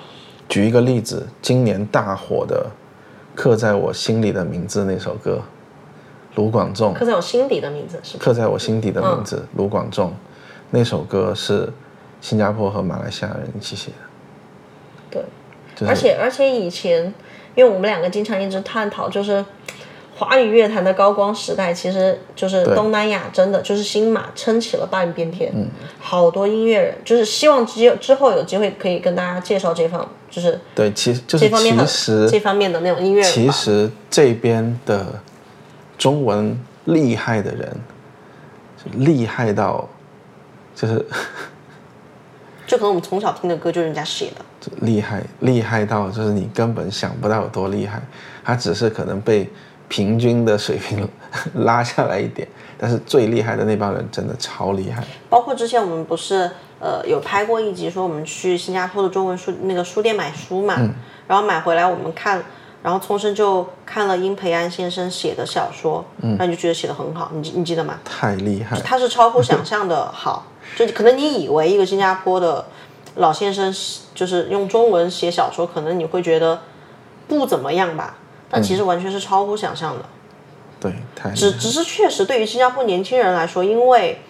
举一个例子，今年大火的《刻在我心里的名字》那首歌，卢广仲刻在我心底的名字是吧？刻在我心底的名字，卢广仲那首歌是新加坡和马来西亚人一起写的，对，就是而且而且以前，因为我们两个经常一直探讨，就是华语乐坛的高光时代，其实就是东南亚真的就是新马撑起了半边天，嗯，好多音乐人，就是希望之之后有机会可以跟大家介绍这方，就是对，其实就是这方面很其实这方面的那种音乐人其实这边的中文厉害的人，厉害到就是 就可能我们从小听的歌就是人家写的，就厉害厉害到就是你根本想不到有多厉害，他只是可能被平均的水平 拉下来一点，但是最厉害的那帮人真的超厉害。包括之前我们不是呃有拍过一集，说我们去新加坡的中文书那个书店买书嘛，然后买回来我们看，然后聪生就看了殷培安先生写的小说，然后你就觉得写的很好，你记你记得吗？太厉害，他是超乎想象的好，就可能你以为一个新加坡的老先生就是用中文写小说，可能你会觉得不怎么样吧，但其实完全是超乎想象的。对，太。只只是确实对于新加坡年轻人来说，因为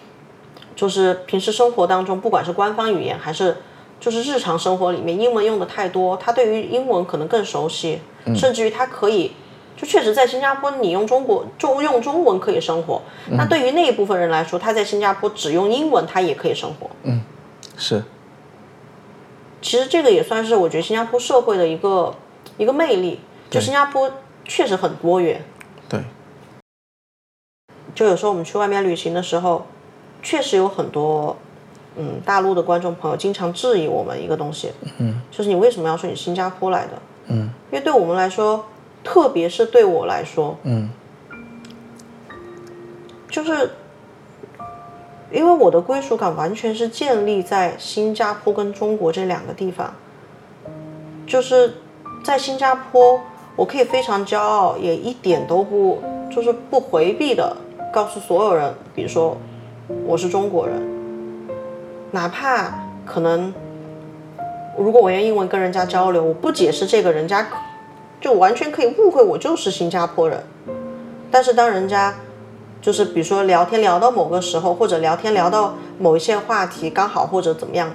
就是平时生活当中，不管是官方语言还是就是日常生活里面，英文用的太多，他对于英文可能更熟悉，甚至于他可以。就确实在新加坡，你用中国中用中文可以生活。那对于那一部分人来说，他在新加坡只用英文，他也可以生活。嗯是其实这个也算是我觉得新加坡社会的一个一个魅力。就新加坡确实很多元，对，就有时候我们去外面旅行的时候，确实有很多嗯大陆的观众朋友经常质疑我们一个东西，嗯，就是你为什么要说你新加坡来的？嗯，因为对我们来说，特别是对我来说，嗯，就是因为我的归属感完全是建立在新加坡跟中国这两个地方，就是在新加坡，我可以非常骄傲，也一点都不就是不回避的告诉所有人，比如说我是中国人，哪怕可能如果我用英文跟人家交流，我不解释这个，人家就完全可以误会我就是新加坡人。但是当人家就是比如说聊天聊到某个时候，或者聊天聊到某一些话题，刚好或者怎么样，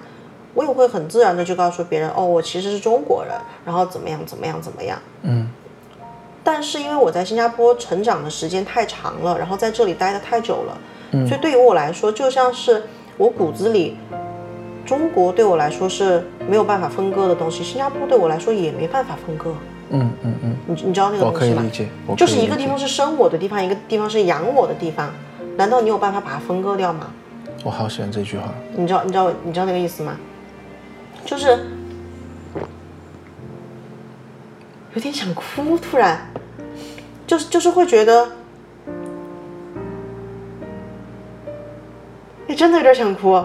我也会很自然的就告诉别人，哦，我其实是中国人，然后怎么样怎么样怎么样。嗯。但是因为我在新加坡成长的时间太长了，然后在这里待的太久了，所以对于我来说，就像是我骨子里，中国对我来说是没有办法分割的东西，新加坡对我来说也没办法分割。嗯嗯嗯，你你知道那个我东西吗？可以理解，就是一个地方是生我的地方，一个地方是养我的地方，难道你有办法把它分割掉吗？我好喜欢这句话。你知道你知道你知道那个意思吗？就是有点想哭，突然，就是就是会觉得，哎，真的有点想哭，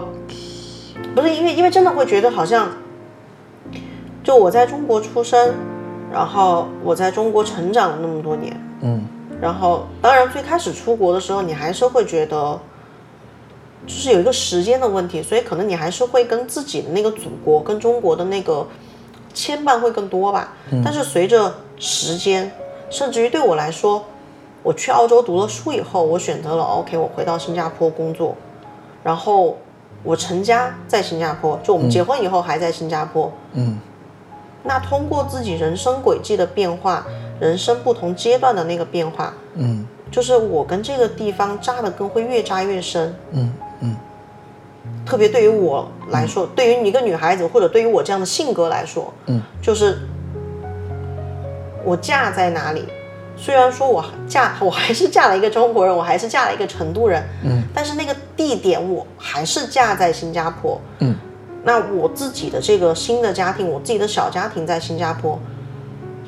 不是因为因为真的会觉得好像，就我在中国出生，然后我在中国成长了那么多年，嗯。然后当然最开始出国的时候，你还是会觉得，就是有一个时间的问题，所以可能你还是会跟自己的那个祖国、跟中国的那个牵绊会更多吧。但是随着时间，甚至于对我来说，我去澳洲读了书以后，我选择了 OK，我回到新加坡工作，然后我成家在新加坡，就我们结婚以后还在新加坡。嗯那通过自己人生轨迹的变化，人生不同阶段的那个变化，嗯就是我跟这个地方扎的根会越扎越深。嗯嗯特别对于我来说，对于一个女孩子，或者对于我这样的性格来说，嗯，就是我嫁在哪里，虽然说我嫁我还是嫁了一个中国人，我还是嫁了一个成都人，嗯，但是那个地点我还是嫁在新加坡，嗯，那我自己的这个新的家庭，我自己的小家庭在新加坡，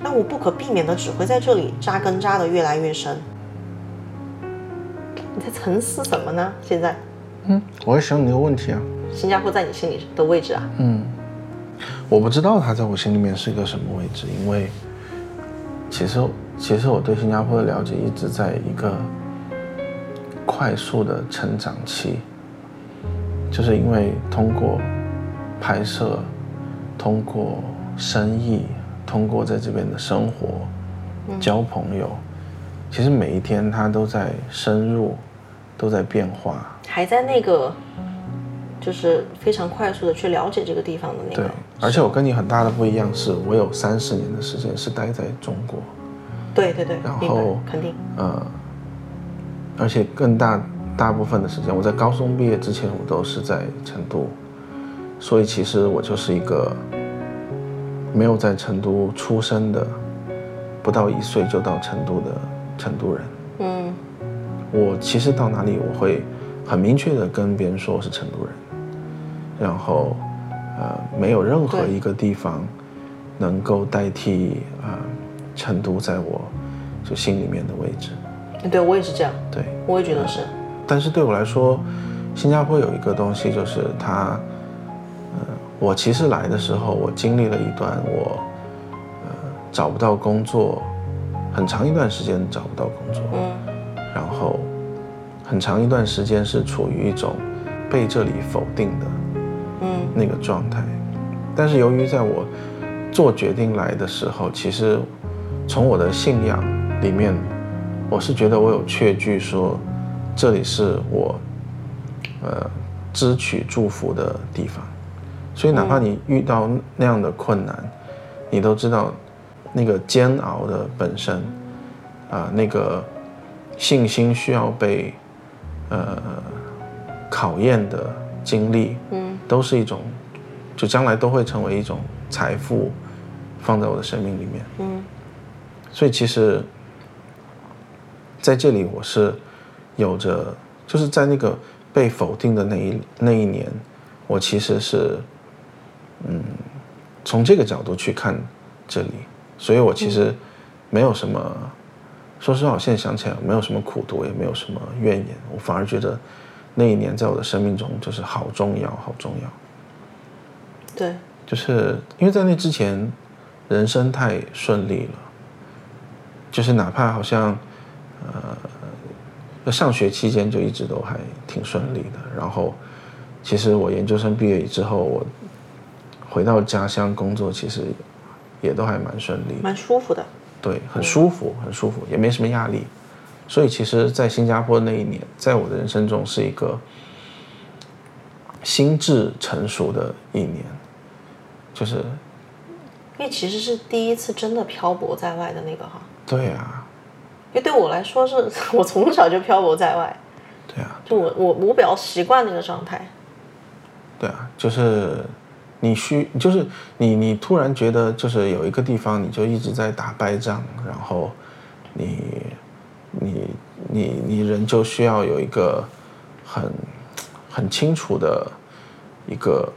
那我不可避免的只会在这里扎根扎的越来越深。你在沉思什么呢？现在嗯，我在想你个问题啊。新加坡在你心里的位置啊？嗯，我不知道它在我心里面是一个什么位置，因为其实其实我对新加坡的了解一直在一个快速的成长期，就是因为通过拍摄，通过生意，通过在这边的生活，交朋友，其实每一天它都在深入，都在变化。还在那个就是非常快速的去了解这个地方的那对个，，而且我跟你很大的不一样是，我有三十年的时间是待在中国，对对对，然后肯定，呃，而且更大大部分的时间，我在高中毕业之前，我都是在成都，所以其实我就是一个没有在成都出生的，不到一岁就到成都的成都人。嗯。我其实到哪里我会很明确的跟别人说我是成都人，然后呃没有任何一个地方能够代替呃成都在我就心里面的位置。对我也是这样，对，我也觉得是，但是对我来说，新加坡有一个东西就是它，呃，我其实来的时候，我经历了一段我呃找不到工作，很长一段时间找不到工作。嗯然后很长一段时间是处于一种被这里否定的嗯那个状态。但是由于在我做决定来的时候，其实从我的信仰里面，我是觉得我有确据说这里是我呃支取祝福的地方。所以哪怕你遇到那样的困难，你都知道那个煎熬的本身啊、那个信心需要被呃考验的经历，嗯。都是一种，就将来都会成为一种财富，放在我的生命里面。嗯。所以其实在这里我是有着，就是在那个被否定的那一那一年，我其实是，嗯，从这个角度去看这里，所以我其实没有什么，说实话，我现在想起来没有什么苦读，也没有什么怨言，我反而觉得那一年在我的生命中就是好重要，好重要。对，就是因为在那之前，人生太顺利了，就是哪怕好像，呃，上学期间就一直都还挺顺利的。然后，其实我研究生毕业之后，我回到家乡工作，其实也都还蛮顺利，蛮舒服的。对，很舒服，很舒服，也没什么压力。所以，其实，在新加坡那一年，在我的人生中是一个心智成熟的一年。就是，因为其实是第一次真的漂泊在外的那个哈。对啊。因为对我来说，是 我从小就漂泊在外。对啊。就我我我比较习惯那个状态。对啊，就是你需，就是你你突然觉得，就是有一个地方你就一直在打败仗，然后你你你你人就需要有一个很很清楚的一个。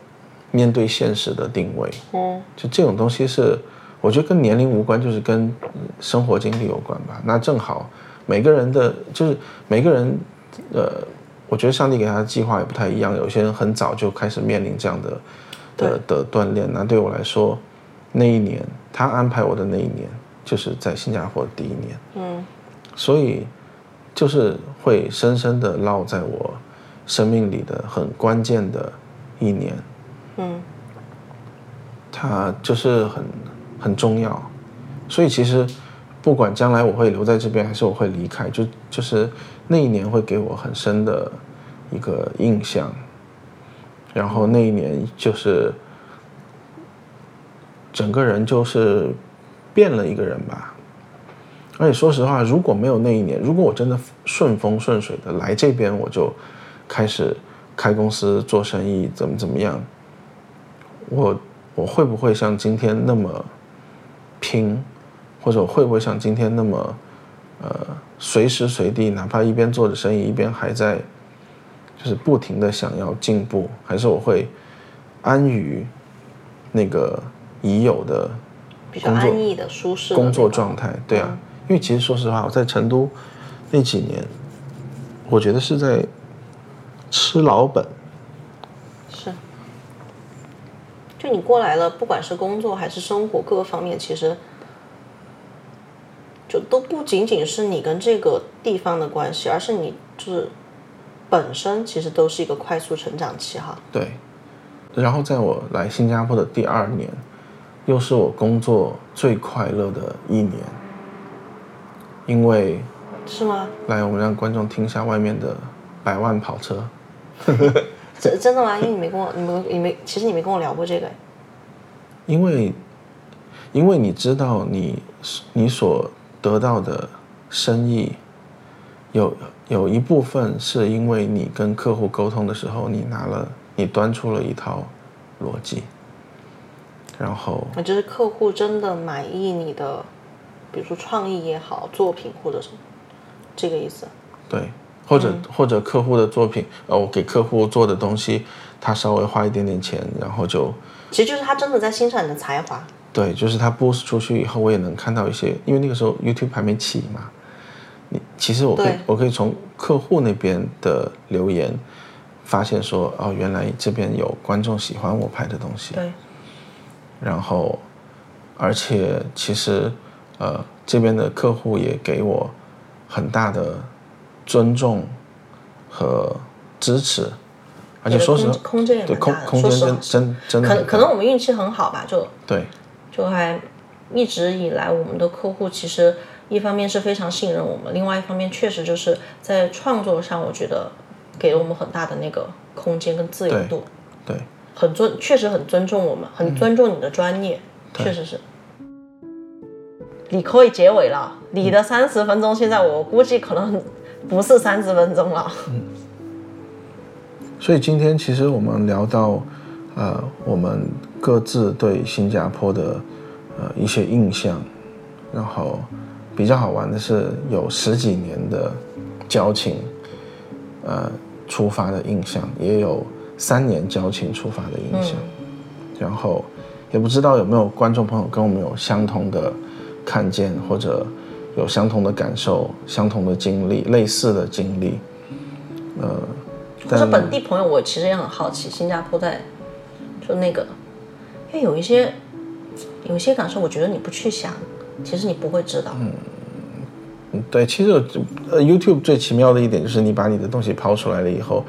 面对现实的定位，嗯，就这种东西是，我觉得跟年龄无关，就是跟生活经历有关吧。那正好每个人的，就是每个人，呃，我觉得上帝给他的计划也不太一样。有些人很早就开始面临这样的的的锻炼。那对我来说，那一年他安排我的那一年，就是在新加坡的第一年，嗯，所以就是会深深的烙在我生命里的很关键的一年。嗯，它就是很很重要，所以其实不管将来我会留在这边还是我会离开，就就是那一年会给我很深的一个印象，然后那一年就是整个人就是变了一个人吧，而且说实话，如果没有那一年，如果我真的顺风顺水的来这边，我就开始开公司做生意，怎么怎么样。我我会不会像今天那么拼，或者我会不会像今天那么呃随时随地，哪怕一边做着生意，一边还在就是不停的想要进步，还是我会安于那个已有的比较安逸的舒适工作状态？对啊，因为其实说实话，我在成都那几年，我觉得是在吃老本。是就你过来了，不管是工作还是生活各个方面，其实就都不仅仅是你跟这个地方的关系，而是你就是本身其实都是一个快速成长期哈。对。然后在我来新加坡的第二年，又是我工作最快乐的一年，因为是吗？来，我们让观众听一下外面的百万跑车。真真的吗？因为你没跟我，你没，你没，其实你没跟我聊过这个。因为，因为你知道，你你所得到的生意，有有一部分是因为你跟客户沟通的时候，你拿了，你端出了一套逻辑，然后，那就是客户真的满意你的，比如说创意也好，作品或者什么，这个意思。对。或者或者客户的作品，呃，我给客户做的东西，他稍微花一点点钱，然后就，其实就是他真的在欣赏你的才华。对，就是他 boost 出去以后，我也能看到一些，因为那个时候 YouTube 还没起嘛。你其实我可以我可以从客户那边的留言发现说，哦，原来这边有观众喜欢我拍的东西。对。然后，而且其实，呃，这边的客户也给我很大的。尊重和支持，而且说实话，空间也对空空间真真真的，可可能我们运气很好吧，就对，就还一直以来我们的客户其实一方面是非常信任我们，另外一方面确实就是在创作上，我觉得给了我们很大的那个空间跟自由度，对，很尊，确实很尊重我们，很尊重你的专业，确实是。你可以结尾了，你的三十分钟，现在我估计可能。不是三十分钟了。嗯，所以今天其实我们聊到，呃，我们各自对新加坡的呃一些印象，然后比较好玩的是有十几年的交情，呃，出发的印象，也有三年交情出发的印象。然后也不知道有没有观众朋友跟我们有相同的看见，或者有相同的感受、相同的经历、类似的经历。呃，或者本地朋友，我其实也很好奇，新加坡在就那个，因为有一些有一些感受，我觉得你不去想，其实你不会知道。嗯，对，其实呃，YouTube 最奇妙的一点就是你把你的东西抛出来了以后，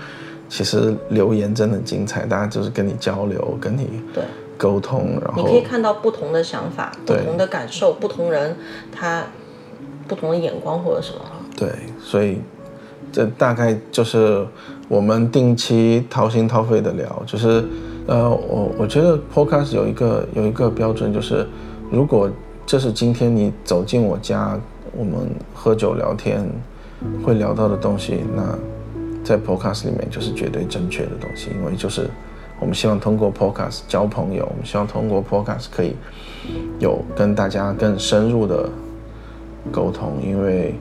其实留言真的很精彩，大家就是跟你交流，跟你对沟通，然后你可以看到不同的想法、不同的感受、不同人他不同的眼光或者什么。对，所以这大概就是我们定期掏心掏肺的聊，就是呃，我我觉得 Podcast 有一个有一个标准，就是如果这是今天你走进我家，我们喝酒聊天会聊到的东西，那在 Podcast 里面就是绝对正确的东西，因为就是我们希望通过 Podcast 交朋友，我们希望通过 Podcast 可以有跟大家更深入的沟通，因为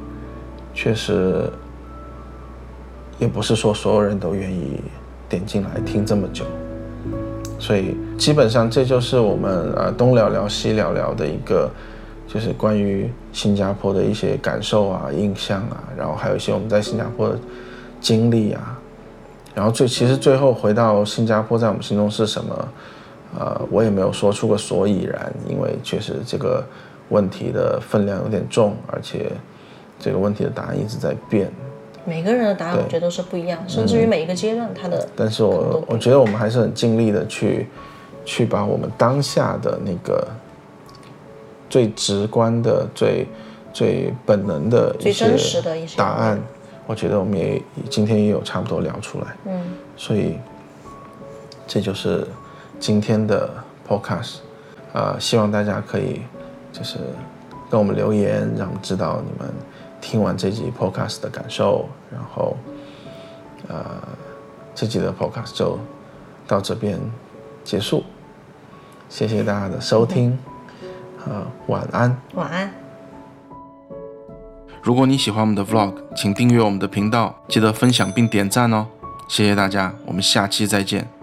确实也不是说所有人都愿意点进来听这么久，所以基本上这就是我们呃东聊聊西聊聊的一个，就是关于新加坡的一些感受啊、印象啊，然后还有一些我们在新加坡的经历啊，然后最其实最后回到新加坡在我们心中是什么，呃，我也没有说出个所以然，因为确实这个问题的分量有点重，而且这个问题的答案一直在变。每个人的答案我觉得都是不一样，甚至于每一个阶段他的但是我我觉得我们还是很尽力的去去把我们当下的那个最直观的、最最本能的一些答案，我觉得我们也今天也有差不多聊出来。嗯，所以这就是今天的 podcast，呃，希望大家可以就是跟我们留言，让我们知道你们听完这集 podcast 的感受，然后呃，这集的 podcast 就到这边结束，谢谢大家的收听，呃，晚安。晚安。如果你喜欢我们的 Vlog，请订阅我们的频道，记得分享并点赞哦。谢谢大家，我们下期再见。